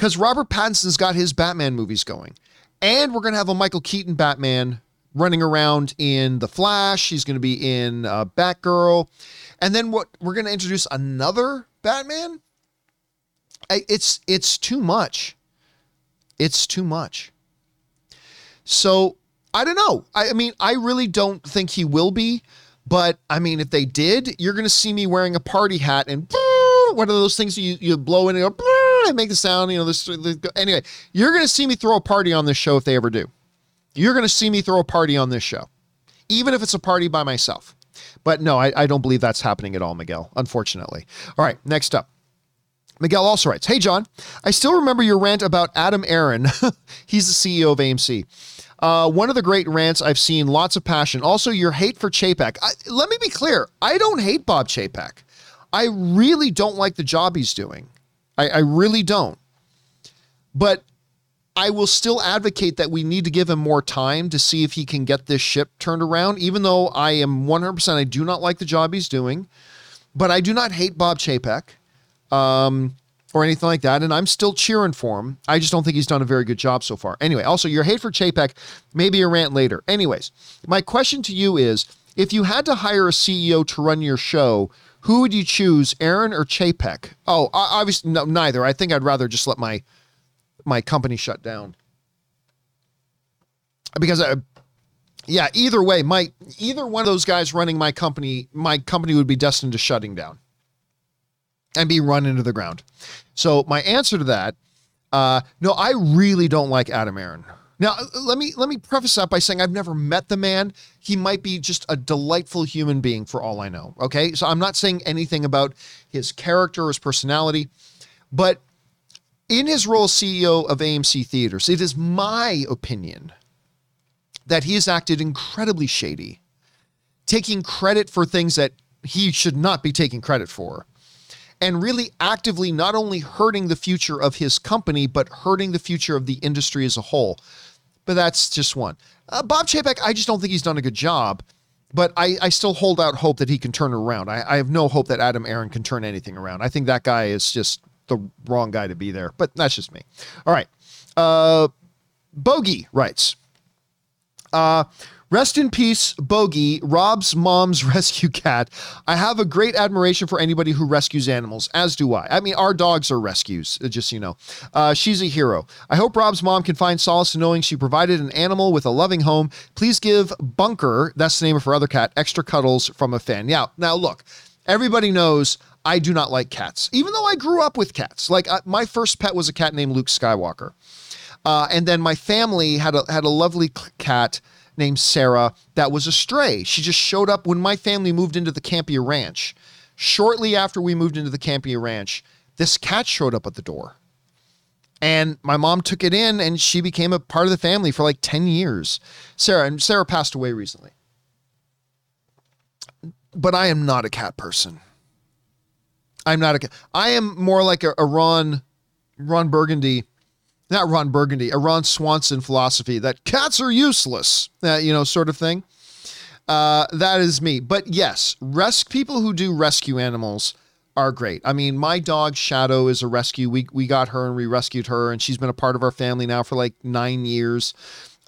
Because Robert Pattinson's got his Batman movies going. And we're going to have a Michael Keaton Batman running around in The Flash. He's going to be in uh, Batgirl. And then what we're going to introduce another Batman. It's it's too much. It's too much. So I don't know. I, I mean, I really don't think he will be. But I mean, if they did, you're going to see me wearing a party hat and one of those things you, you blow in and go and make the sound. You know, this. Anyway, you're to see me throw a party on this show if they ever do. You're to see me throw a party on this show, even if it's a party by myself. But no, I, I don't believe that's happening at all, Miguel, unfortunately. All right, next up. Miguel also writes Hey, John, I still remember your rant about Adam Aron. He's the CEO of AMC. Uh, one of the great rants I've seen, lots of passion. Also, your hate for Chapek. I, let me be clear I don't hate Bob Chapek. I really don't like the job he's doing. I, I really don't. But I will still advocate that we need to give him more time to see if he can get this ship turned around, even though I am 100%, I do not like the job he's doing, but I do not hate Bob Chapek um, or anything like that. And I'm still cheering for him. I just don't think he's done a very good job so far. Anyway, also, your hate for Chapek, maybe a rant later. Anyways, my question to you is if you had to hire a CEO to run your show, who would you choose, Aron or Chapek? Oh, obviously, no, neither. I think I'd rather just let my my company shut down. Because I, yeah, either way, my either one of those guys running my company, my company would be destined to shutting down and be run into the ground. So my answer to that, Uh, no, I really don't like Adam Aron. Now, let me let me preface that by saying I've never met the man. He might be just a delightful human being for all I know. Okay, so I'm not saying anything about his character or his personality, but in his role as CEO of AMC Theaters, it is my opinion that he has acted incredibly shady, taking credit for things that he should not be taking credit for and really actively not only hurting the future of his company, but hurting the future of the industry as a whole. But that's just one. Uh, Bob Chapek, I just don't think he's done a good job, but I, I still hold out hope that he can turn around. I, I have no hope that Adam Aron can turn anything around. I think that guy is just the wrong guy to be there, but that's just me. All right. Uh, Bogey writes, uh, Rest in peace, Bogey, Rob's mom's rescue cat. I have a great admiration for anybody who rescues animals, as do I. I mean, our dogs are rescues, uh, just so you know. Uh, she's a hero. I hope Rob's mom can find solace in knowing she provided an animal with a loving home. Please give Bunker, that's the name of her other cat, extra cuddles from a fan. Yeah, now look, everybody knows I do not like cats, even though I grew up with cats. Like, uh, my first pet was a cat named Luke Skywalker. Uh, and then my family had a, had a lovely cat named Sarah that was a stray. She just showed up when my family moved into the Campea Ranch. Shortly after we moved into the Campea Ranch, this cat showed up at the door. And my mom took it in and she became a part of the family for like 10 years. Sarah, and Sarah passed away recently. But I am not a cat person. I'm not a cat. I am more like a, a Ron Ron Burgundy not Ron Burgundy, a Ron Swanson philosophy that cats are useless, uh, you know, sort of thing. Uh, that is me. But yes, rest people who do rescue animals are great. I mean, my dog Shadow is a rescue. We we got her and we rescued her, and she's been a part of our family now for like nine years,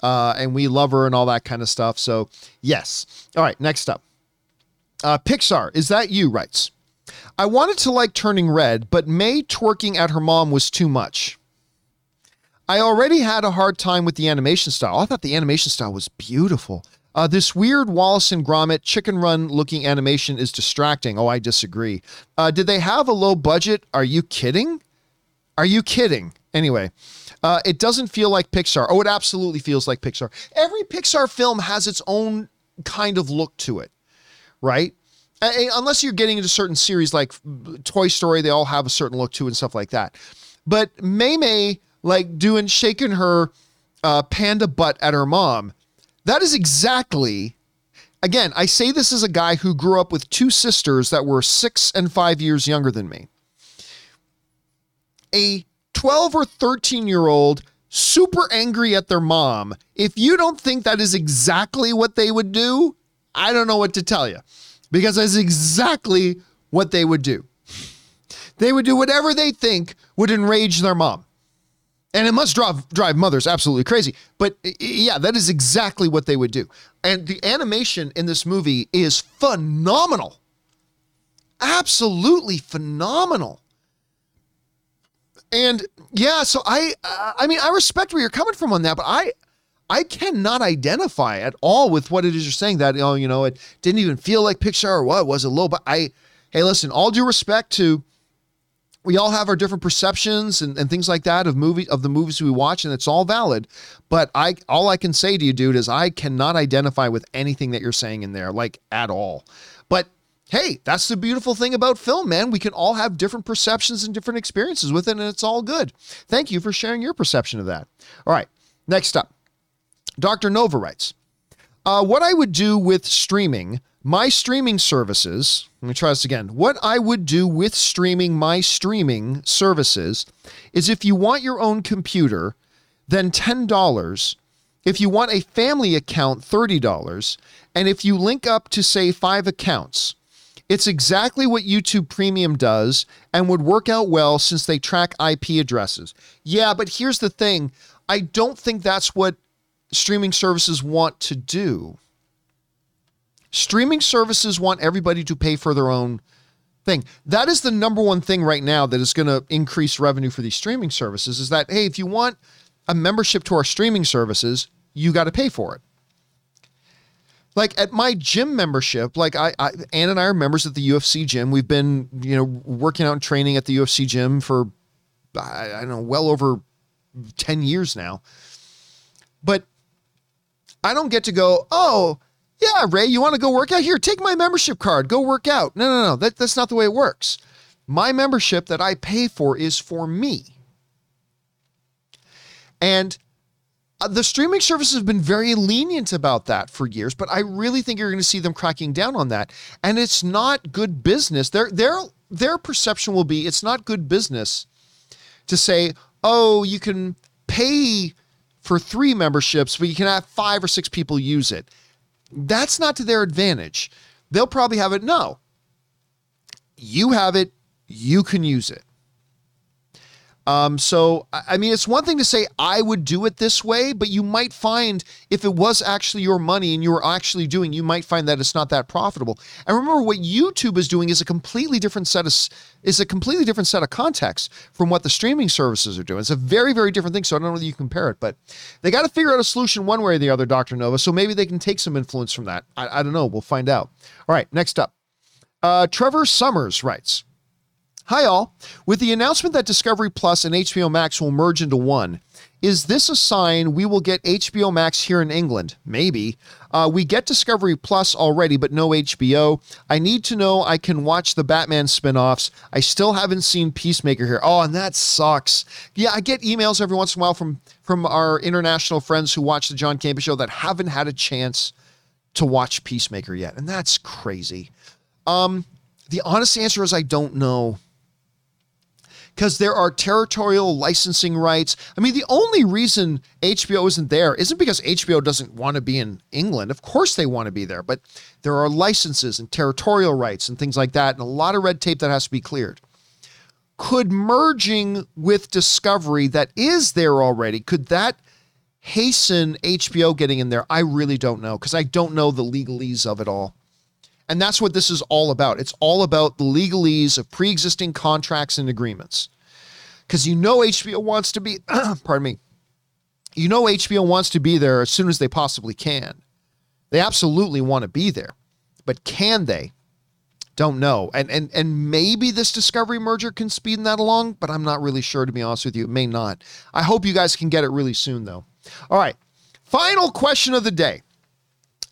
uh, and we love her and all that kind of stuff. So yes. All right. Next up, uh, Pixar. Is that you? Writes. I wanted to like Turning Red, but Mei twerking at her mom was too much. I already had a hard time with the animation style. I thought the animation style was beautiful. Uh, this weird Wallace and Gromit chicken run looking animation is distracting. Oh, I disagree. Uh, did they have a low budget? Are you kidding? Are you kidding? Anyway, uh, it doesn't feel like Pixar. Oh, it absolutely feels like Pixar. Every Pixar film has its own kind of look to it, right? unless you're getting into certain series like Toy Story, they all have a certain look to it and stuff like that. But Mei Mei like doing shaking her uh, panda butt at her mom. That is exactly. Again, I say this as a guy who grew up with two sisters that were six and five years younger than me. A 12 or 13 year old super angry at their mom. If you don't think that is exactly what they would do, I don't know what to tell you because that's exactly what they would do. They would do whatever they think would enrage their mom and it must drive drive mothers absolutely crazy. But yeah, that is exactly what they would do. And the animation in this movie is phenomenal. Absolutely phenomenal. And yeah, so I I mean I respect where you're coming from on that, but I I cannot identify at all with what it is you're saying that oh, you know, it didn't even feel like Pixar or what was it low, but I hey, listen, all due respect to we all have our different perceptions and, and things like that of movie of the movies we watch and it's all valid. But i all i can say to you dude is i cannot identify with anything that you're saying in there like at all. But hey that's the beautiful thing about film man. We can all have different perceptions and different experiences with it and it's all good. Thank you for sharing your perception of that. All right next up. Dr nova writes uh, what i would do with streaming my streaming services, let me try this again. What I would do with streaming my streaming services is if you want your own computer, then $10. If you want a family account, $30. And if you link up to, say, five accounts, it's exactly what YouTube Premium does and would work out well since they track IP addresses. Yeah, but here's the thing I don't think that's what streaming services want to do. Streaming services want everybody to pay for their own thing. That is the number one thing right now that is going to increase revenue for these streaming services is that, hey, if you want a membership to our streaming services, you got to pay for it. Like at my gym membership, like I, I, Ann and I are members at the UFC gym. We've been, you know, working out and training at the UFC gym for, I, I don't know, well over 10 years now. But I don't get to go, oh, yeah, Ray, you want to go work out? Here, take my membership card, go work out. No, no, no, that, that's not the way it works. My membership that I pay for is for me. And uh, the streaming services have been very lenient about that for years, but I really think you're going to see them cracking down on that. And it's not good business. Their their their perception will be it's not good business to say, "Oh, you can pay for 3 memberships, but you can have 5 or 6 people use it." That's not to their advantage. They'll probably have it no. You have it, you can use it. Um, so, I mean, it's one thing to say, I would do it this way, but you might find if it was actually your money and you were actually doing, you might find that it's not that profitable. And remember, what YouTube is doing is a completely different set of is a completely different set of context from what the streaming services are doing. It's a very, very different thing. So I don't know whether you compare it, but they got to figure out a solution one way or the other, Dr. Nova. So maybe they can take some influence from that. I, I don't know. We'll find out. All right, next up. Uh, Trevor Summers writes. Hi, all. With the announcement that Discovery Plus and HBO Max will merge into one, is this a sign we will get HBO Max here in England? Maybe. Uh, we get Discovery Plus already, but no HBO. I need to know I can watch the Batman spin offs. I still haven't seen Peacemaker here. Oh, and that sucks. Yeah, I get emails every once in a while from, from our international friends who watch the John Campea show that haven't had a chance to watch Peacemaker yet. And that's crazy. Um, the honest answer is I don't know because there are territorial licensing rights. I mean, the only reason HBO isn't there isn't because HBO doesn't want to be in England. Of course, they want to be there, but there are licenses and territorial rights and things like that, and a lot of red tape that has to be cleared. Could merging with Discovery that is there already, could that hasten HBO getting in there? I really don't know because I don't know the legalese of it all. And that's what this is all about. It's all about the legalese of pre existing contracts and agreements. Because you know HBO wants to be, pardon me, you know HBO wants to be there as soon as they possibly can. They absolutely want to be there. But can they? Don't know. And and and maybe this Discovery merger can speed that along, but I'm not really sure to be honest with you. It may not. I hope you guys can get it really soon though. All right. Final question of the day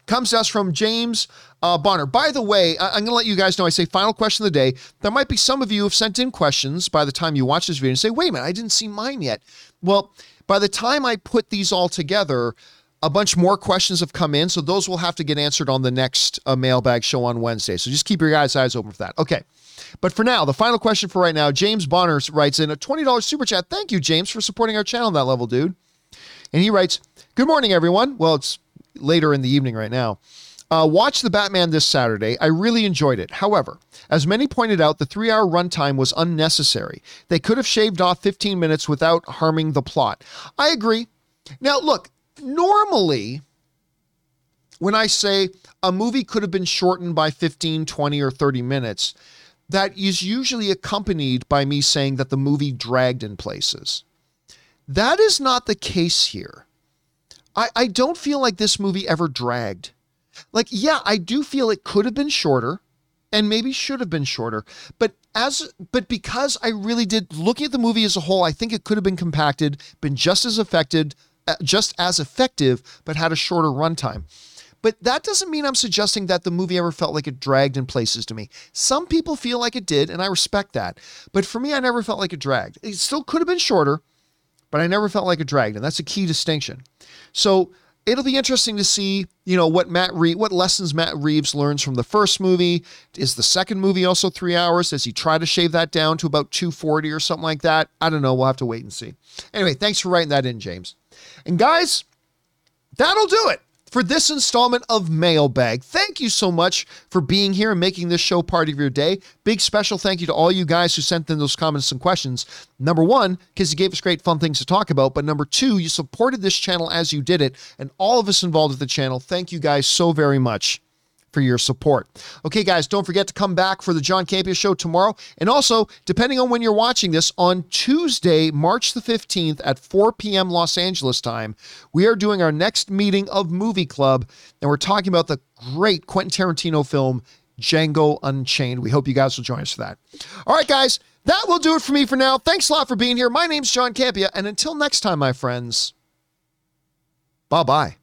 comes to us from James uh, Bonner. By the way, I- am going to let you guys know I say final question of the day. There might be some of you have sent in questions by the time you watch this video and say, wait a minute, I didn't see mine yet. Well, by the time I put these all together, a bunch more questions have come in. So those will have to get answered on the next uh, mailbag show on Wednesday. So just keep your guys' eyes open for that. Okay. But for now, the final question for right now, James Bonner writes in a $20 super chat. Thank you, James, for supporting our channel on that level, dude. And he writes, Good morning, everyone. Well, it's later in the evening right now. Uh, watch The Batman this Saturday. I really enjoyed it. However, as many pointed out, the three hour runtime was unnecessary. They could have shaved off 15 minutes without harming the plot. I agree. Now, look, normally, when I say a movie could have been shortened by 15, 20, or 30 minutes, that is usually accompanied by me saying that the movie dragged in places. That is not the case here. I, I don't feel like this movie ever dragged. Like, yeah, I do feel it could have been shorter and maybe should have been shorter. But as but because I really did looking at the movie as a whole, I think it could have been compacted, been just as affected, uh, just as effective, but had a shorter runtime. But that doesn't mean I'm suggesting that the movie ever felt like it dragged in places to me. Some people feel like it did, and I respect that. But for me, I never felt like it dragged. It still could have been shorter, but I never felt like it dragged, and that's a key distinction. So it'll be interesting to see, you know, what Matt Reeves, what lessons Matt Reeves learns from the first movie. Is the second movie also three hours? Does he try to shave that down to about 240 or something like that? I don't know. We'll have to wait and see. Anyway, thanks for writing that in, James. And guys, that'll do it for this installment of Mailbag. Thank you so much for being here and making this show part of your day. Big special thank you to all you guys who sent in those comments and questions. Number one, because you gave us great fun things to talk about. But number two, you supported this channel as you did it. And all of us involved with the channel, thank you guys so very much for your support. Okay, guys, don't forget to come back for the John Campea Show tomorrow. And also, depending on when you're watching this, on Tuesday, March the 15th at 4 p.m. Los Angeles time, we are doing our next meeting of Movie Club, and we're talking about the great Quentin Tarantino film, Django Unchained. We hope you guys will join us for that. All right, guys. That will do it for me for now. Thanks a lot for being here. My name's John Campea, and until next time, my friends, bye bye.